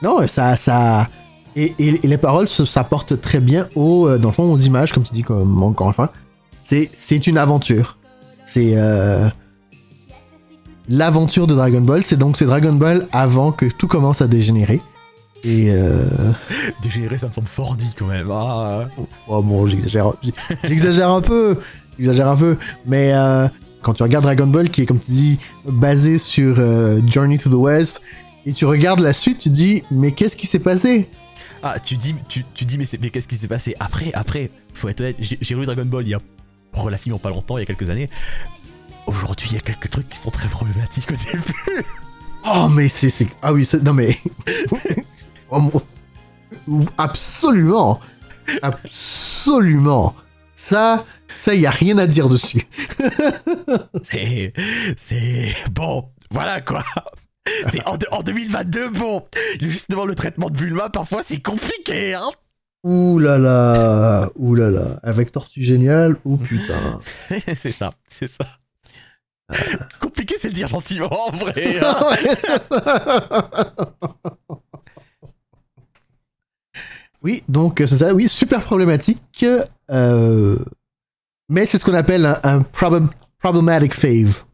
Non, ça, ça, et, et- et les paroles s'apportent très bien aux, euh, dans le fond, aux images, comme tu dis, comme encore une fois. C'est, une aventure. C'est euh, l'aventure de Dragon Ball. C'est donc c'est Dragon Ball avant que tout commence à dégénérer. Et euh, Dégénérer, ça me semble fort dit quand même. Ah, oh bon, j'exagère, j'exagère un peu, j'exagère un peu. Mais euh, quand tu regardes Dragon Ball, qui est comme tu dis basé sur Journey to the West, et tu regardes la suite, tu dis mais qu'est-ce qui s'est passé? Ah, tu dis, tu, tu dis mais, c'est- mais qu'est-ce qui s'est passé après Après, faut être honnête, j'ai lu Dragon Ball il y a relativement pas longtemps, il y a quelques années. Aujourd'hui, il y a quelques trucs qui sont très problématiques au début. Oh, mais c'est. Ah oui, c'est- non mais. Oh, mon- Absolument Absolument Ça, ça, y a rien à dire dessus. C'est. C'est. Bon, voilà quoi. C'est en, de- en 2022, bon. Justement, le traitement de Bulma, parfois, c'est compliqué, hein. Ouh là là Ouh là là Avec Tortue Génial, oh putain c'est ça, c'est ça. compliqué, c'est le dire gentiment, en vrai. hein. Oui, donc c'est ça, oui, super problématique. euh, Mais c'est ce qu'on appelle un, un prob- problematic fave.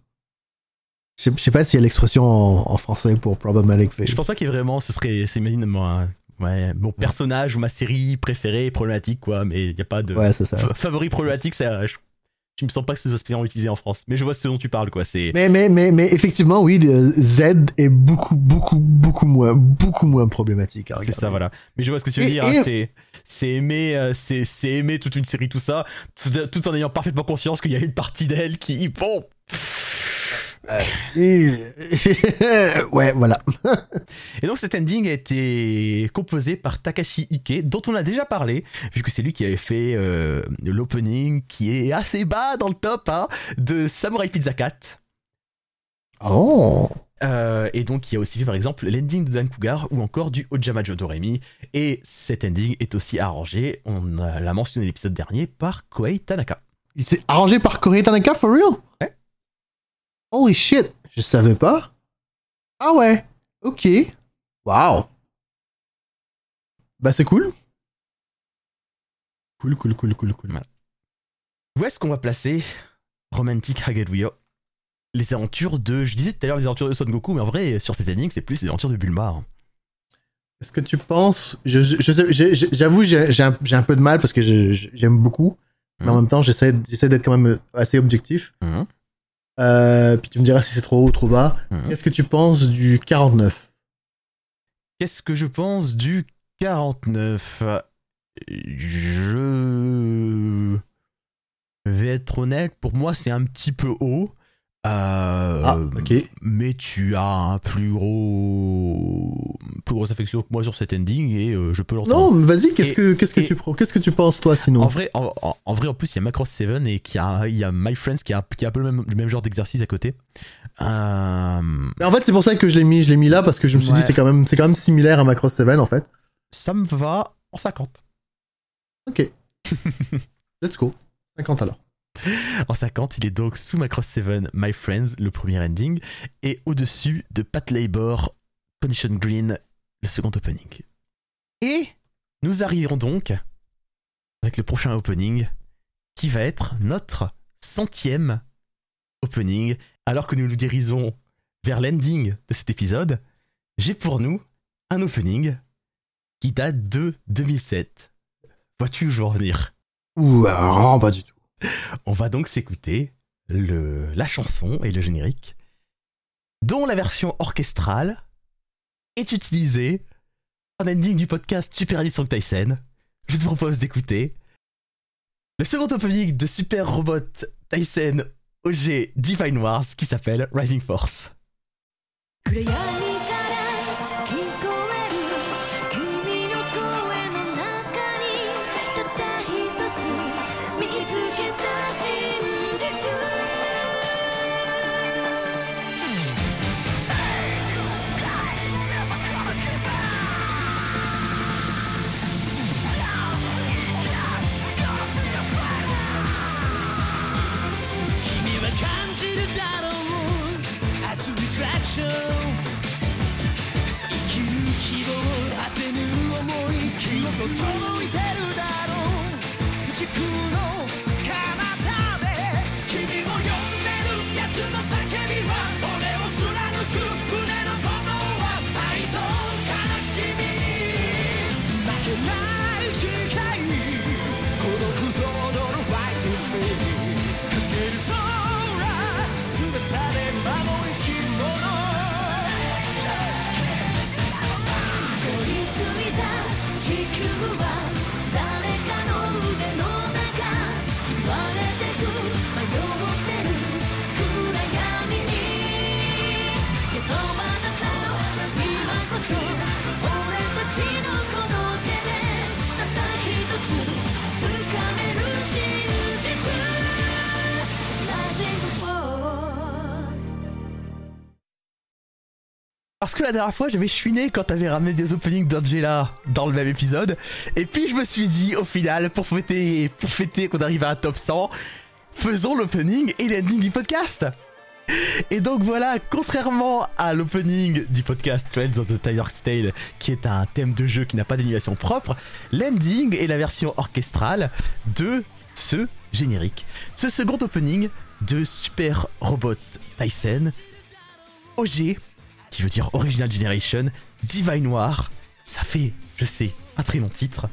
Je sais- pas s'il y a l'expression en, en français pour problematic. Je pense pas qu'il y ait vraiment. Ce serait. C'est imagine moi. Ouais, mon personnage ou ma série préférée problématique, quoi. Mais il n'y a pas de. Ouais, ça. Favori problématique, ça. Je, je me sens pas que ce soit spécialement utilisé en France. Mais je vois ce dont tu parles, quoi. C'est. Mais, mais, mais, mais effectivement, oui, Z est beaucoup, beaucoup, beaucoup moins, beaucoup moins problématique. C'est ça, voilà. Mais je vois ce que tu veux Et- dire. et- hein, C'est, c'est aimer, euh, c'est, aimer toute une série, tout ça, tout, tout en ayant parfaitement conscience qu'il y a une partie d'elle qui, bon. ouais, voilà. Et donc cet ending a été composé par Takashi Ike, dont on a déjà parlé, vu que c'est lui qui avait fait euh, l'opening qui est assez bas dans le top hein, de Samurai Pizza 4. Oh. Euh, et donc il a aussi fait par exemple l'ending de Dan Cougar ou encore du Ojama Jodoremi. Et cet ending est aussi arrangé, on euh, l'a mentionné l'épisode dernier, par Koei Tanaka. Il s'est arrangé par Corey Tanaka, for real? Holy shit, je savais pas. Ah ouais, ok. Wow. Bah c'est cool. Cool, cool, cool, cool, cool. Où est-ce qu'on va placer Romantic Hagedwyo? Les aventures de. Je disais tout à l'heure les aventures de Son Goku, mais en vrai, sur cet ending, c'est plus les aventures de Bulma. hein. Est-ce que tu penses... je- je- je sais- j'ai- j'ai- J'avoue, j'ai un, peu de mal parce que j'aime beaucoup, mais en Mhm. même temps, j'essaie d'être quand même assez objectif. Mhm. Euh, puis tu me diras si c'est trop haut ou trop bas. Mhm. Qu'est-ce que tu penses du 49 Qu'est-ce que je pense du 49 Je vais être honnête, pour moi c'est un petit peu haut. Euh, Ah, ok. Mais tu as un plus gros, plus grosse affection que moi sur cet ending et euh, je peux l'entendre. Non, vas-y, qu'est-ce que qu'est-ce que tu qu'est-ce que tu penses toi sinon? En vrai, en, en- en vrai, en plus, il y a Macross 7 et qu'il y a, il y a My Friends qui a, qui a un peu le même, le même genre d'exercice à côté. Euh, Mais en fait, c'est pour ça que je l'ai mis, je l'ai mis là parce que je me suis Ouais. dit c'est quand même c'est quand même similaire à Macross 7 en fait. ça me va en 50. OK. Let's go. 50 alors. En 50, il est donc sous Macross 7, My Friends, le premier ending, et au-dessus de Pat Labor, Condition Green, le second opening. Et nous arrivons donc avec le prochain opening, qui va être notre centième opening. Alors que nous nous dirigeons vers l'ending de cet épisode, j'ai pour nous un opening qui date de 2007. Vois-tu où je veux en venir Ouh, alors, pas du tout. On va donc s'écouter la chanson et le générique, dont la version orchestrale est utilisée en ending du podcast Super Edit Tyson. Je te propose d'écouter le second opening de Super Robot Tyson OG Divine Wars qui s'appelle Rising Force. Parce que la dernière fois, j'avais chouiné quand t'avais ramené des openings d'Angela dans le même épisode. Et puis je me suis dit, au final, pour fêter, pour fêter qu'on arrive à un top 100, faisons l'opening et l'ending du podcast. Et donc voilà, contrairement à l'opening du podcast Trends of the Tiger's Tale, qui est un thème de jeu qui n'a pas d'animation propre, l'ending est la version orchestrale de ce générique. Ce second opening de Super Robot Tyson, OG, qui veut dire Original Generation, Divine Noir, ça fait, je sais, un très long titre.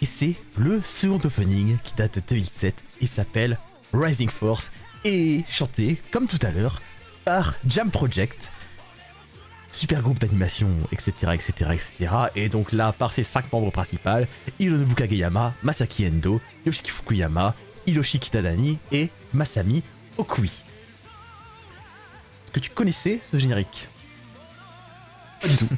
Et c'est le second opening qui date de 2007 et s'appelle Rising Force et chanté, comme tout à l'heure, par Jam Project, super groupe d'animation, etc., etc., etc. Et donc là, par ses cinq membres principaux, Hironobu Kageyama, Masaki Endo, Yoshiki Fukuyama, Hiroshi Kitadani et Masami Okui. Est-ce que tu connaissais ce générique? Pas du tout.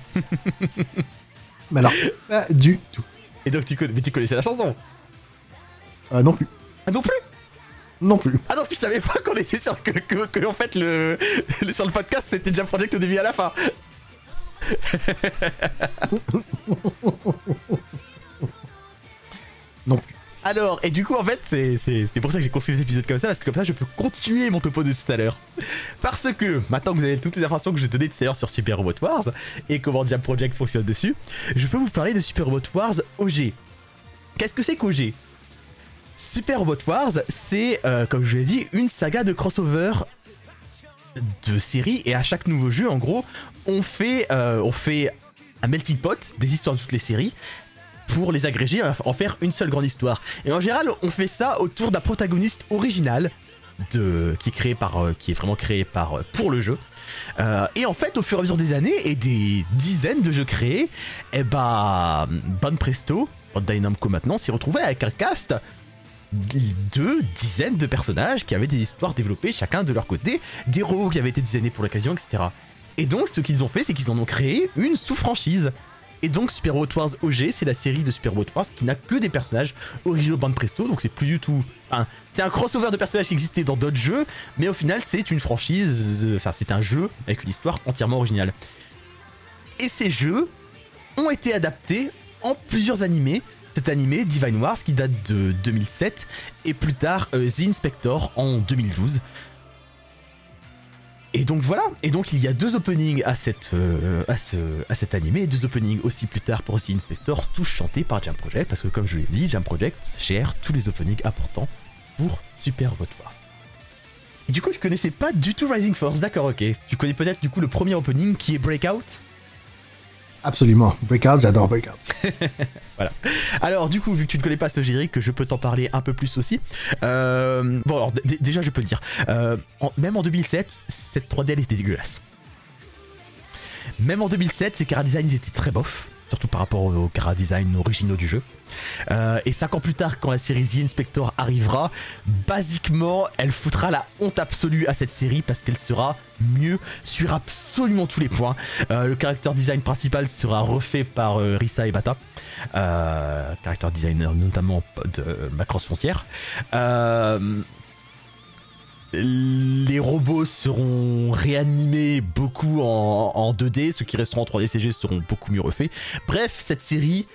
Mais alors, pas du tout. Et donc tu connais, mais tu connaissais la chanson Euh, non plus. Ah non plus Non plus. Ah donc tu savais pas qu'on était sur que, que, que, en fait le, le- sur le podcast c'était déjà Project au début à la fin. Non plus. Alors, et du coup, en fait, c'est- pour ça que j'ai construit cet épisode comme ça, parce que comme ça, je peux continuer mon topo de tout à l'heure. Parce que, maintenant que vous avez toutes les informations que j'ai données tout à l'heure sur Super Robot Wars, et comment Jam Project fonctionne dessus, je peux vous parler de Super Robot Wars OG. Qu'est-ce que c'est qu'OG Super Robot Wars, c'est, euh, comme je l'ai dit, une saga de crossover de séries, et à chaque nouveau jeu, en gros, on fait, euh, on fait un melting pot des histoires de toutes les séries, pour les agréger, en faire une seule grande histoire. Et en général, on fait ça autour d'un protagoniste original, euh, qui est vraiment créé par, euh, pour le jeu. Euh, et en fait, au fur et à mesure des années et des dizaines de jeux créés, et bah, Ban Presto, Bandai Namco maintenant, s'est retrouvé avec un cast de dizaines de personnages qui avaient des histoires développées chacun de leur côté, des robots qui avaient été designés pour l'occasion, etc. Et donc, ce qu'ils ont fait, c'est qu'ils en ont créé une sous-franchise. Et donc Super Robot Wars OG, c'est la série de Super Robot Wars qui n'a que des personnages originaux Band Presto, donc c'est plus du tout... Enfin, c'est un crossover de personnages qui existaient dans d'autres jeux, mais au final c'est une franchise, enfin c'est un jeu avec une histoire entièrement originale. Et ces jeux ont été adaptés en plusieurs animés. Cet animé, Divine Wars, qui date de 2007, et plus tard euh, The Inspector en 2012. Et donc voilà, et donc il y a deux openings à, cette, euh, à, ce, à cet animé, deux openings aussi plus tard pour The Inspector, tous chantés par Jam Project, parce que comme je l'ai dit, Jam Project gère tous les openings importants pour Super Robot Wars. Et du coup, je connaissais pas du tout Rising Force, d'accord, ok. Tu connais peut-être du coup le premier opening qui est Breakout Absolument. Breakout, j'adore Breakout. Alors du coup, vu que tu ne connais pas ce générique, que je peux t'en parler un peu plus aussi. euh, bon alors déjà je peux le dire. Euh, même en 2007, cette 3D elle était dégueulasse. Même en 2007, ces cara designs étaient très bof, surtout par rapport aux, cara design originaux du jeu. Euh, et 5 ans plus tard, quand la série The Inspector arrivera, basiquement, elle foutra la honte absolue à cette série parce qu'elle sera mieux sur absolument tous les points. Euh, le character design principal sera refait par euh, Risa Ebata, euh, character designer notamment de Macross Foncière. Les robots seront réanimés beaucoup en, en 2D, ceux qui resteront en 3D CG seront beaucoup mieux refaits. Bref, cette série,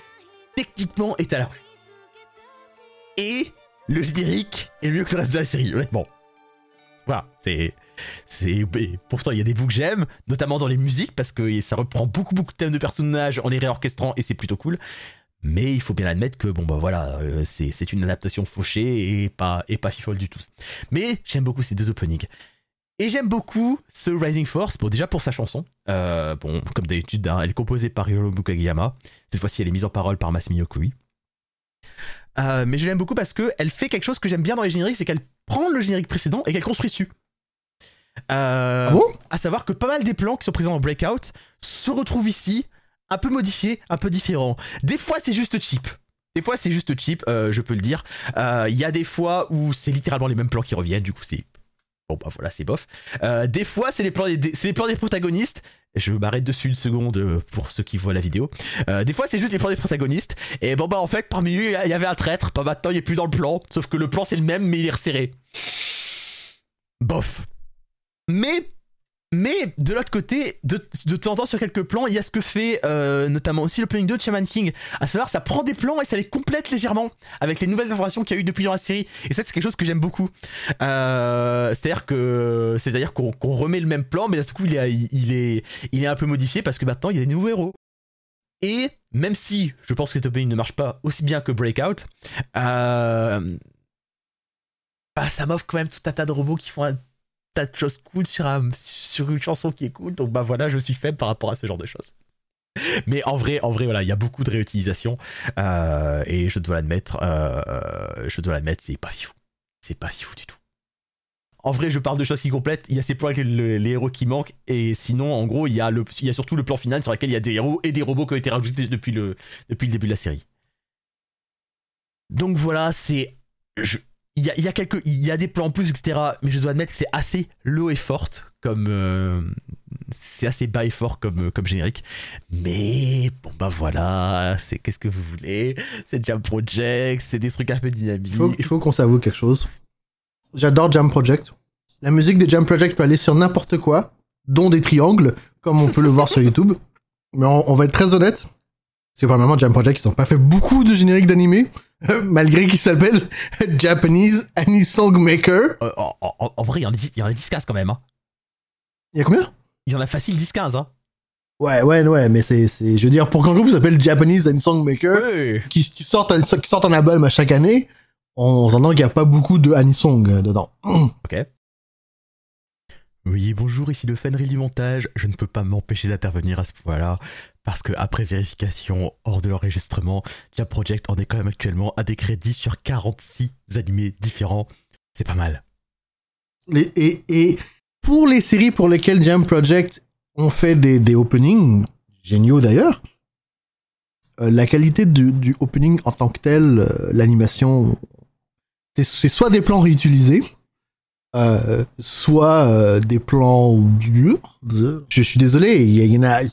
techniquement, est à la rue. Et le générique est mieux que le reste de la série, honnêtement. Voilà, c'est. C'est, pourtant, il y a des bouts que j'aime, notamment dans les musiques, parce que ça reprend beaucoup, beaucoup de thèmes de personnages en les réorchestrant, et c'est plutôt cool. Mais il faut bien admettre que, bon, bah voilà, euh, c'est une adaptation fauchée et pas, et pas fifole du tout. Mais j'aime beaucoup ces deux openings. Et j'aime beaucoup ce Rising Force, bon, déjà pour sa chanson. Euh, bon, comme d'habitude, hein, elle est composée par Hironobu Kageyama. Cette fois-ci, elle est mise en parole par Masami Okui. Euh, mais je l'aime beaucoup parce qu'elle fait quelque chose que j'aime bien dans les génériques, c'est qu'elle prend le générique précédent et qu'elle construit dessus. Euh, Ah bon? à savoir que pas mal des plans qui sont présents dans Breakout se retrouvent ici, un peu modifiés, un peu différents. Des fois, c'est juste cheap. Des fois, c'est juste cheap, euh, je peux le dire. Euh, Il y a des fois où c'est littéralement les mêmes plans qui reviennent, du coup, c'est. Bon, bah voilà, c'est bof. Euh, des fois, c'est les, plans des, des- plans des protagonistes. Je m'arrête dessus une seconde pour ceux qui voient la vidéo. Des fois, c'est juste les plans des protagonistes. Et bon, bah en fait, parmi eux, il y avait un traître. Bah maintenant, il est plus dans le plan. Sauf que le plan, c'est le même, mais il est resserré. Bof. Mais, mais de l'autre côté, de, temps en temps sur quelques plans, il y a ce que fait euh, notamment aussi le planning 2 de Shaman King. À savoir, ça prend des plans et ça les complète légèrement avec les nouvelles informations qu'il y a eu depuis dans la série. Et ça, c'est quelque chose que j'aime beaucoup. Euh, c'est-à-dire que, c'est-à-dire qu'on qu'on remet le même plan, mais d'un coup, il est, il est, il est un peu modifié parce que maintenant, il y a des nouveaux héros. Et même si je pense que Top ne marche pas aussi bien que Breakout, euh, bah, ça m'offre quand même tout un tas de robots qui font un tas de choses cool sur, un- sur une chanson qui est cool. Donc bah voilà, je suis faible par rapport à ce genre de choses. Mais en vrai, en vrai, voilà, il y a beaucoup de réutilisation euh, et je dois l'admettre, euh, je dois l'admettre, c'est pas fifou, c'est pas fifou du tout. En vrai, je parle de choses qui complètent. Il y a ces plans avec le- les héros qui manquent, et sinon, en gros, il y a le, il y a surtout le plan final sur lequel il y a des héros et des robots qui ont été rajoutés depuis le, depuis le début de la série. Donc voilà, c'est, il y a, il y a quelques, il y a des plans en plus, etc. Mais je dois admettre que c'est assez low et forte comme, euh, c'est assez bas et fort comme, comme générique. Mais bon bah voilà, c'est qu'est-ce que vous voulez? C'est Jam Project, c'est des trucs un peu dynamiques. Il faut, faut qu'on s'avoue quelque chose. J'adore Jam Project. La musique de Jam Project peut aller sur n'importe quoi, dont des triangles, comme on peut le voir sur YouTube. Mais on, on va être très honnête. C'est probablement Jam Project, ils n'ont pas fait beaucoup de génériques d'animé, malgré qu'ils s'appellent Japanese Anime Song Maker. Euh, en, en- en vrai, il y en a 10 il y en a 10-15 quand même. hein. Il y a combien? Il y en a facile 10-15. Hein. Ouais, ouais, ouais, mais c'est, c'est, je veux dire, pour qu'un groupe s'appelle Japanese Anime Song Maker, Ouais. qui, qui sortent un, qui sortent un album à chaque année, on s'entend qu'il n'y a pas beaucoup de Anisong euh, dedans. Oui, bonjour, ici le Fenry du montage. Je ne peux pas m'empêcher d'intervenir à ce point-là, parce que après vérification hors de l'enregistrement, Jam Project en est quand même actuellement à des crédits sur 46 animés différents. C'est pas mal. Et, pour les séries pour lesquelles Jam Project ont fait des, openings, géniaux d'ailleurs, euh, la qualité du, opening en tant que tel, euh, l'animation, c'est- soit des plans réutilisés, euh, soit des plans bleus. Je suis désolé, il y, en a.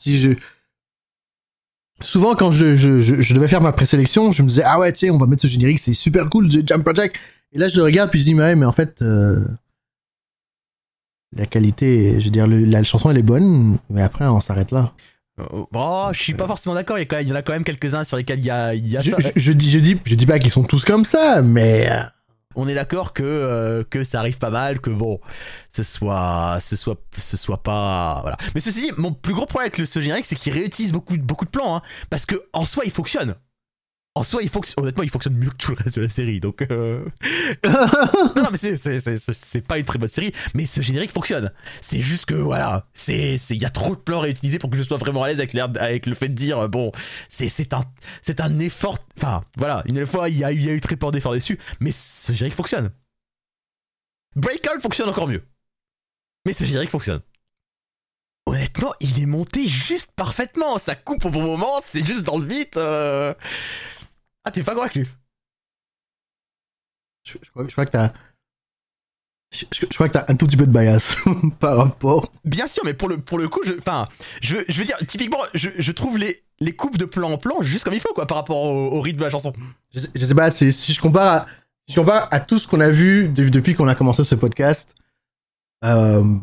Souvent, quand je, je, je, je devais faire ma présélection, je me disais, ah ouais, tiens, on va mettre ce générique, c'est super cool, Jam Project. Et là, je le regarde, puis je dis, mais ouais, mais en fait, euh, la qualité, je veux dire, le- la chanson, elle est bonne, mais après, on s'arrête là. Oh, oh, je suis pas forcément d'accord, il y, en a quand même quelques-uns sur lesquels il y a, il y a Je, ça. je, je dis, je, dis, je dis pas qu'ils sont tous comme ça, mais. On est d'accord que, euh, que ça arrive pas mal, que bon, ce soit, ce soit, pas. Voilà. Mais ceci dit, mon plus gros problème avec le, ce générique, c'est qu'il réutilise beaucoup, beaucoup de plans, hein, parce que en soi, il fonctionne. En soi, il honnêtement, il fonctionne mieux que tout le reste de la série. Donc, euh, non, mais c'est- pas une très bonne série, mais ce générique fonctionne. C'est juste que voilà, c'est il y a trop de plans réutilisés pour que je sois vraiment à l'aise avec, le fait de dire bon, c'est un c'est un effort. Enfin, voilà, une fois il y a, eu- il y a eu très peu d'efforts dessus, mais ce générique fonctionne. Breakout fonctionne encore mieux, mais ce générique fonctionne. Honnêtement, il est monté juste parfaitement. Ça coupe au bon moment, c'est juste dans le vide. euh. Ah, t'es pas convaincu je, je crois, je crois que t'as. Je, crois que t'as un tout petit peu de bias par rapport. Bien sûr, mais pour le, pour le coup, je, je, veux- je veux dire, typiquement, je, je trouve les, les coupes de plan en plan juste comme il faut, quoi, par rapport au, au rythme de la chanson. Je sais, pas, si je compare à, si je compare à tout ce qu'on a vu de- depuis qu'on a commencé ce podcast, euh,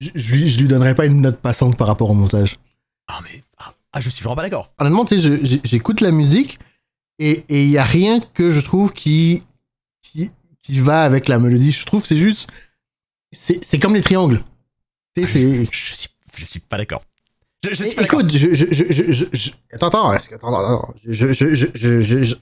je, je lui- je lui donnerais pas une note passante par rapport au montage. Ah, mais, ah, je suis vraiment pas d'accord. honnêtement, tu sais, j'écoute la musique et il y a rien que je trouve qui, qui, qui va avec la mélodie. Je trouve que c'est juste. C'est comme les triangles. Tu sais, c'est. Je suis, je suis pas d'accord. Je, suis pas d'accord. Écoute, je, je, je, je, je- je- Attends, attends, attends, attends. Je, je, je,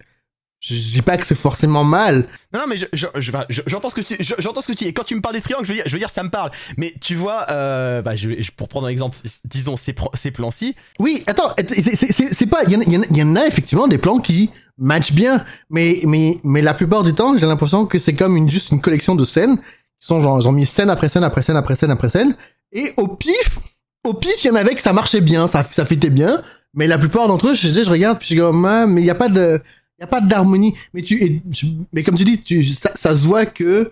je, dis pas que c'est forcément mal. Non, non, mais je- je- je- enfin, je- j'entends ce que tu, je- j'entends ce que tu dis. Et quand tu me parles des triangles, je veux dire, je veux dire, ça me parle. Mais tu vois, euh, bah, pour prendre un exemple, disons ces, plans-ci, Oui, attends, c'est- pas. Il y, en a- y y en effectivement des plans qui matchent bien, mais, mais, mais la plupart du temps, j'ai l'impression que c'est comme une, juste une collection de scènes qui sont genre, ils ont mis scène après scène après scène après scène après scène, et au pif, au pif, il y en avait que ça marchait bien, ça, ça fitait bien, mais la plupart d'entre eux, je, regarde, puis je dis, ah, mais il y a pas de, il y a pas d'harmonie. Mais tu, mais comme tu dis, tu, ça, se voit que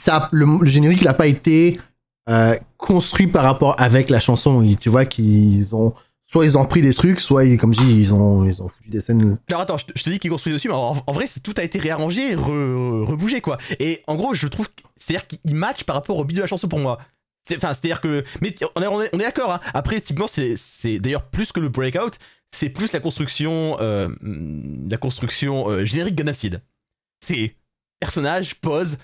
ça, le, générique, il a pas été euh, construit par rapport avec la chanson. Et tu vois qu'ils ont, soit ils ont pris des trucs, soit ils, comme je dis, ils ont, ils ont foutu des scènes. Alors attends, je, te- je te dis qu'il construit dessus, mais en, en vrai, tout a été réarrangé, re- rebougé quoi. Et en gros, je trouve, c'est-à-dire qu'il match par rapport au beat de la chanson pour moi. Enfin, c'est-à-dire que, mais on est, on est, d'accord. Hein. Après, typiquement, c'est d'ailleurs plus que le breakout, c'est plus la construction, euh, la construction euh, générique. C'est personnage pose,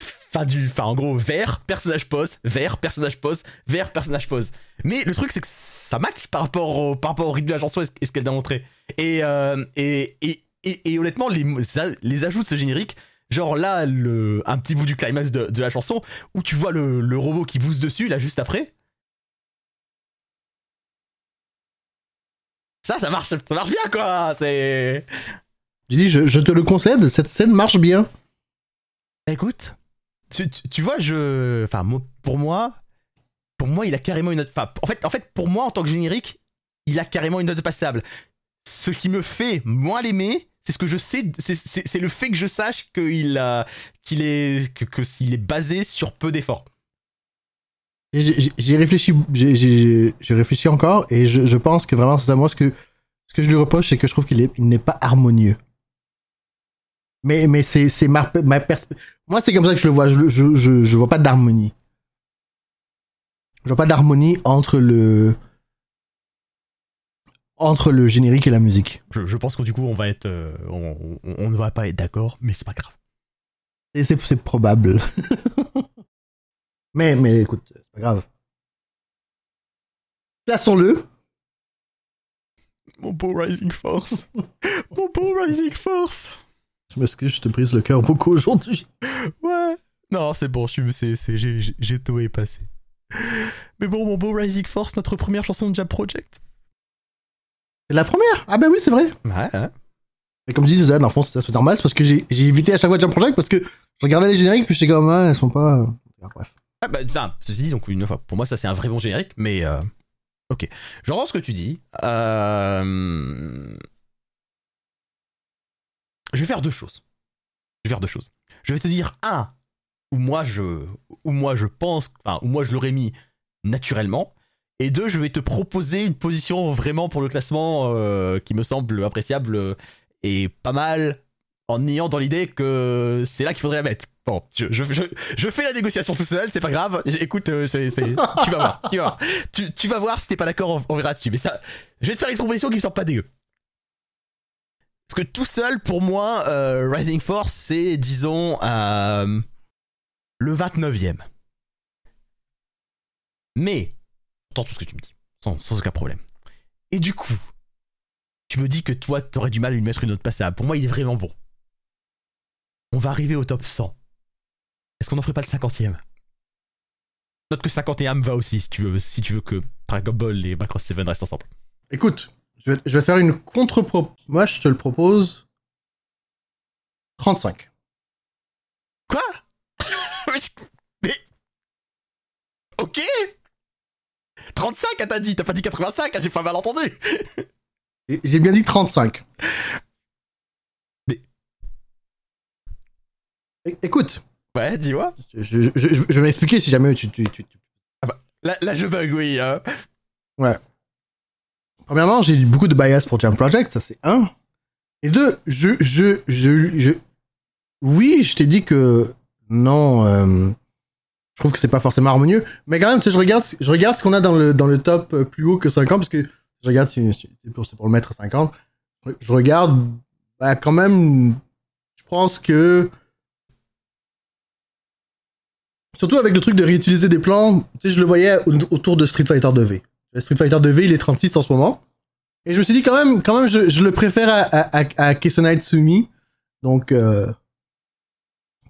fin du, enfin en gros vert, personnage pose, vert, personnage pose, vert, personnage pose. Mais le truc c'est que ça match par rapport au, par rapport au rythme de la chanson et ce, qu'elle a montré. Et, euh, et, et, et, et honnêtement, les, les ajouts de ce générique, genre là, le, un petit bout du climax de, de la chanson, où tu vois le, le robot qui booste dessus, là, juste après. Ça, ça marche, ça marche bien, quoi. C'est. J'ai dit, je, je te le concède, cette scène marche bien. Écoute, tu, tu- tu vois, je. Enfin, pour moi, pour moi, il a carrément une note. Enfin, en fait, en fait, pour moi, en tant que générique, il a carrément une note passable. Ce qui me fait moins l'aimer, C'est ce que je sais, c'est- le fait que je sache qu'il a, qu'il est, que, que s'il est basé sur peu d'efforts. J'ai- réfléchi, j'ai- réfléchi encore et je, je pense que vraiment c'est ça. Moi, ce que, ce que je lui reproche, c'est que je trouve qu'il est- il n'est pas harmonieux. Mais, mais c'est ma, ma perspective. Moi, c'est comme ça que je le vois. Je, je, je, je vois pas d'harmonie. Je vois pas d'harmonie entre le entre le générique et la musique. Je, pense que du coup, on va être, euh, on, on- on ne va pas être d'accord, mais c'est pas grave. Et c'est probable. mais, mais écoute, c'est pas grave. Plaçons-le. Mon beau Rising Force, mon beau Rising Force. Je m'excuse, je te brise le cœur beaucoup aujourd'hui. Ouais. Non, c'est bon, j'ai, tout passé. Mais bon, mon beau Rising Force, notre première chanson de Jab Project. C'est la première? Ah bah oui, c'est vrai. Ouais, hein. Et comme je disais, dans le fond, c'est normal, c'est parce que j'ai j'ai évité à chaque fois Jump Project parce que je regardais les génériques puis j'étais comme, ah, elles sont pas... Ah, bref. Ah bah, enfin, ceci dit, donc une fois, pour moi, ça c'est un vrai bon générique, mais euh, ok. J'entends ce que tu dis. Euh, Je vais faire deux choses. Je vais faire deux choses. Je vais te dire un où moi je, où moi je pense, enfin où moi je l'aurais mis naturellement, et deux, je vais te proposer une position vraiment pour le classement euh, qui me semble appréciable euh, et pas mal en ayant dans l'idée que c'est là qu'il faudrait la mettre. Bon, je, je, je, fais la négociation tout seul, c'est pas grave. Écoute, euh, tu vas voir, tu vas voir. Tu, tu vas voir si t'es pas d'accord, on, verra dessus. Mais ça, je vais te faire une proposition qui me semble pas dégueu. Parce que tout seul, pour moi, euh, Rising Force, c'est, disons, euh, le 29e. Mais, j'entends tout ce que tu me dis, sans, sans aucun problème. Et du coup, tu me dis que toi, t'aurais du mal à lui mettre une note passable. Pour moi, il est vraiment bon. On va arriver au top 100. Est-ce qu'on n'en ferait pas le 50e Note que 51 me va aussi, si tu veux, si tu veux que Dragon Ball et Macross 7 restent ensemble. Écoute, je vais, je vais faire une contre-pro... Moi, je te le propose... 35. Quoi? Mais, je- mais- Ok 35, ah, t'as dit, t'as pas dit 85, ah, j'ai pas mal entendu J'ai bien dit 35. Écoute, Ouais, dis-moi. je, je, je- je vais m'expliquer si jamais tu... tu, tu- tu- Là, là, je bug, oui. hein. Premièrement, j'ai beaucoup de bias pour Jam Project, ça c'est un. Et deux, je, je, je, je... Oui, je t'ai dit que non, euh, je trouve que c'est pas forcément harmonieux, mais quand même, tu sais, je regarde, je regarde ce qu'on a dans le, dans le top euh, plus haut que 50, parce que je regarde si, si- c'est pour, c'est pour le mettre à 50. Je regarde, bah, quand même, je pense que. Surtout avec le truc de réutiliser des plans, tu sais, je le voyais au- autour de Street Fighter 2V. Le Street Fighter 2V, il est 36 en ce moment. Et je me suis dit, quand même, quand même je, je le préfère à, à, à, à Tsumi. Donc, euh,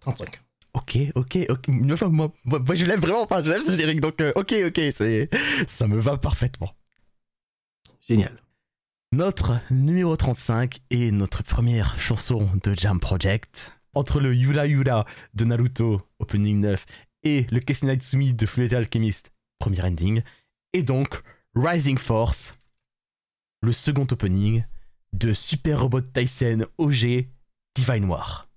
35. Ok, ok, ok. Moi, moi, moi, je l'aime vraiment, enfin, je l'aime ce générique, donc euh, ok, ok, c'est, ça me va parfaitement. Génial. Notre numéro 35 est notre première chanson de Jam Project. Entre le Yura Yura de Naruto, opening 9, et le Kessenai Tsumi de Fullmetal Alchemist, premier ending, et donc Rising Force, le second opening de Super Robot Tyson OG Divine War.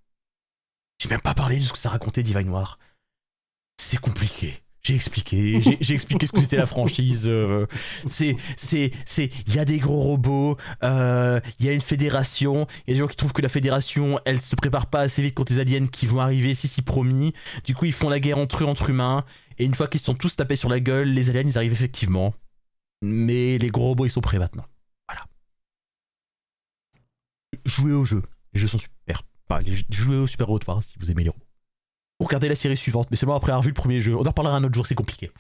J'ai même pas parlé de ce que ça racontait Divine War. C'est compliqué. J'ai expliqué, j'ai expliqué ce que c'était la franchise. euh, c'est, c'est, il y a des gros robots, euh, il y a une fédération, il y a des gens qui trouvent que la fédération, elle se prépare pas assez vite contre les aliens qui vont arriver, si si promis. Du coup, ils font la guerre entre eux, entre humains, et une fois qu'ils sont tous tapés sur la gueule, les aliens, ils arrivent effectivement. Mais les gros robots, ils sont prêts maintenant. Voilà. Jouez au jeu. Les jeux sont super. Jouez au Super Wars si vous aimez les robots. Ou regardez la série suivante, mais seulement après avoir vu le premier jeu. On en reparlera un autre jour, c'est compliqué.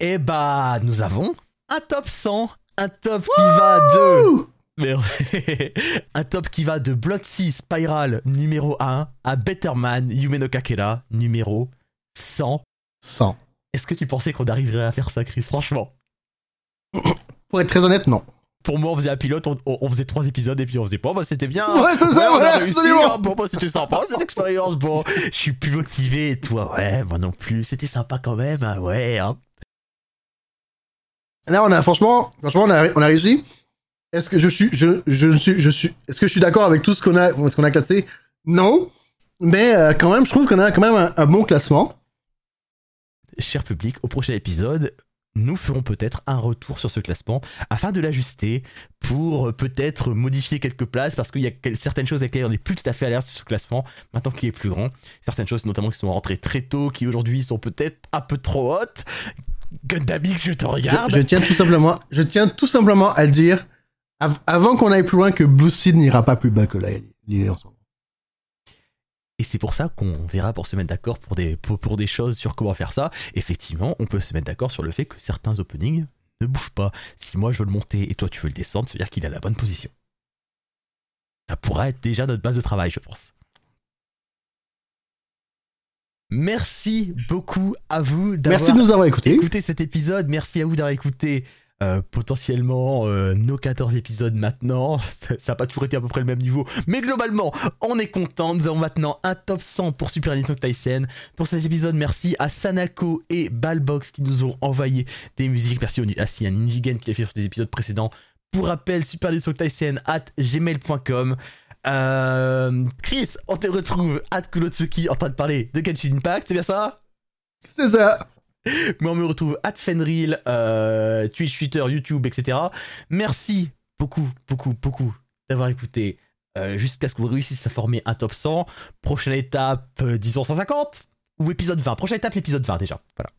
Et bah, nous avons un top 100, un top qui va de... Un top qui va de Blood Sea Spiral numéro 1 à Yume no Kakera numéro 100. 100. Est-ce que tu pensais qu'on arriverait à faire ça, Chris? Franchement. Pour être très honnête, non. Pour moi, on faisait un pilote, on, faisait trois épisodes et puis on faisait bon, bah c'était bien. Ouais, c'est ça, Ouais, on a voilà, réussi, absolument. hein. Bon, bah c'était sympa cette expérience. Bon, je suis plus motivé et toi, ouais, moi non plus. C'était sympa quand même, hein, ouais. hein. Là, on a, franchement, franchement, on a, on a réussi. Est-ce que je suis, je, je suis, je suis, est-ce que je suis d'accord avec tout ce qu'on a, ce qu'on a classé? Non, mais euh, quand même, je trouve qu'on a quand même un, un bon classement. Cher public, au prochain épisode, nous ferons peut-être un retour sur ce classement afin de l'ajuster pour euh, peut-être modifier quelques places parce qu'il y a certaines choses avec lesquelles on n'est plus tout à fait à l'aise sur ce classement maintenant qu'il est plus grand. Certaines choses notamment qui sont rentrées très tôt, qui aujourd'hui sont peut-être un peu trop hautes. Gundamix, je te regarde. je tiens tout simplement, je tiens tout simplement à dire, av- avant qu'on aille plus loin, que Blue Seed n'ira pas plus bas que là, il est en ce moment. Et c'est pour ça qu'on verra pour se mettre d'accord pour des, pour, pour des choses sur comment faire ça. Effectivement, on peut se mettre d'accord sur le fait que certains openings ne bougent pas. Si moi je veux le monter et toi tu veux le descendre, ça veut dire qu'il est à la bonne position. Ça pourra être déjà notre base de travail, je pense. Merci beaucoup à vous d'avoir Merci de nous avoir écoutés. écouté cet épisode. Merci à vous d'avoir écouté euh, potentiellement euh, nos 14 épisodes maintenant. Ça n'a pas toujours été à peu près le même niveau. Mais globalement, on est content. Nous avons maintenant un top 100 pour Super Nintendo Tyson. Pour cet épisode, merci à Sanako et Balbox qui nous ont envoyé des musiques. Merci à Ninjigen qui l'a fait sur des épisodes précédents. Pour rappel, Super Nintendo Tyson at gmail.com. Euh, Chris, on te retrouve at Kulotsuki en train de parler de Genshin Impact, c'est bien ça? C'est ça. Mais on me retrouve at Fenril, euh, Twitch, Twitter, YouTube, etc. Merci beaucoup, beaucoup, beaucoup d'avoir écouté euh, jusqu'à ce qu'on réussisse à former un top 100. Prochaine étape, euh, disons 150 ou épisode 20. Prochaine étape, l'épisode 20 déjà. Voilà.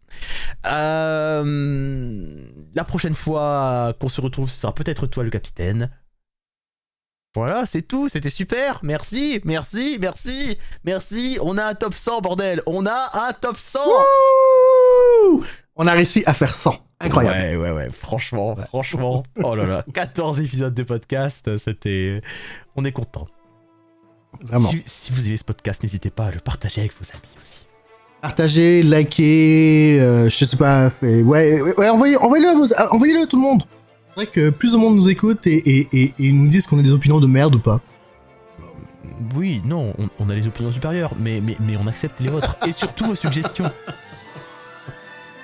La prochaine fois qu'on se retrouve, ce sera peut-être toi le capitaine. Voilà, c'est tout, c'était super. Merci, merci, merci, merci. On a un top 100, bordel. On a un top 100. Wouh On a réussi à faire 100. Incroyable. Ouais, ouais, ouais, franchement, franchement. Oh là là, 14 épisodes de podcast, c'était. On est content. Vraiment. Si, si vous aimez ce podcast, n'hésitez pas à le partager avec vos amis aussi. Partagez, likez, euh, je sais pas, fait- ouais, ouais, ouais, envoyez, envoyez-le, envoyez-le à tout le monde. C'est vrai que plus de monde nous écoute et, et, et, et nous disent qu'on a des opinions de merde ou pas. Oui, non, on, on a les opinions supérieures, mais, mais, mais on accepte les vôtres. Et surtout vos suggestions.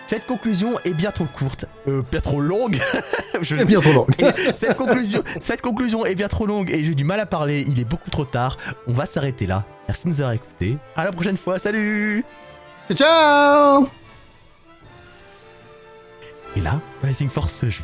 Cette conclusion est bien trop courte, euh, bien trop longue. Je- bien trop long. Et cette, conclusion, cette conclusion est bien trop longue et j'ai du mal à parler, il est beaucoup trop tard. On va s'arrêter là. Merci de nous avoir écoutés. À la prochaine fois, salut Ciao, ciao Et là, Rising Force se joue.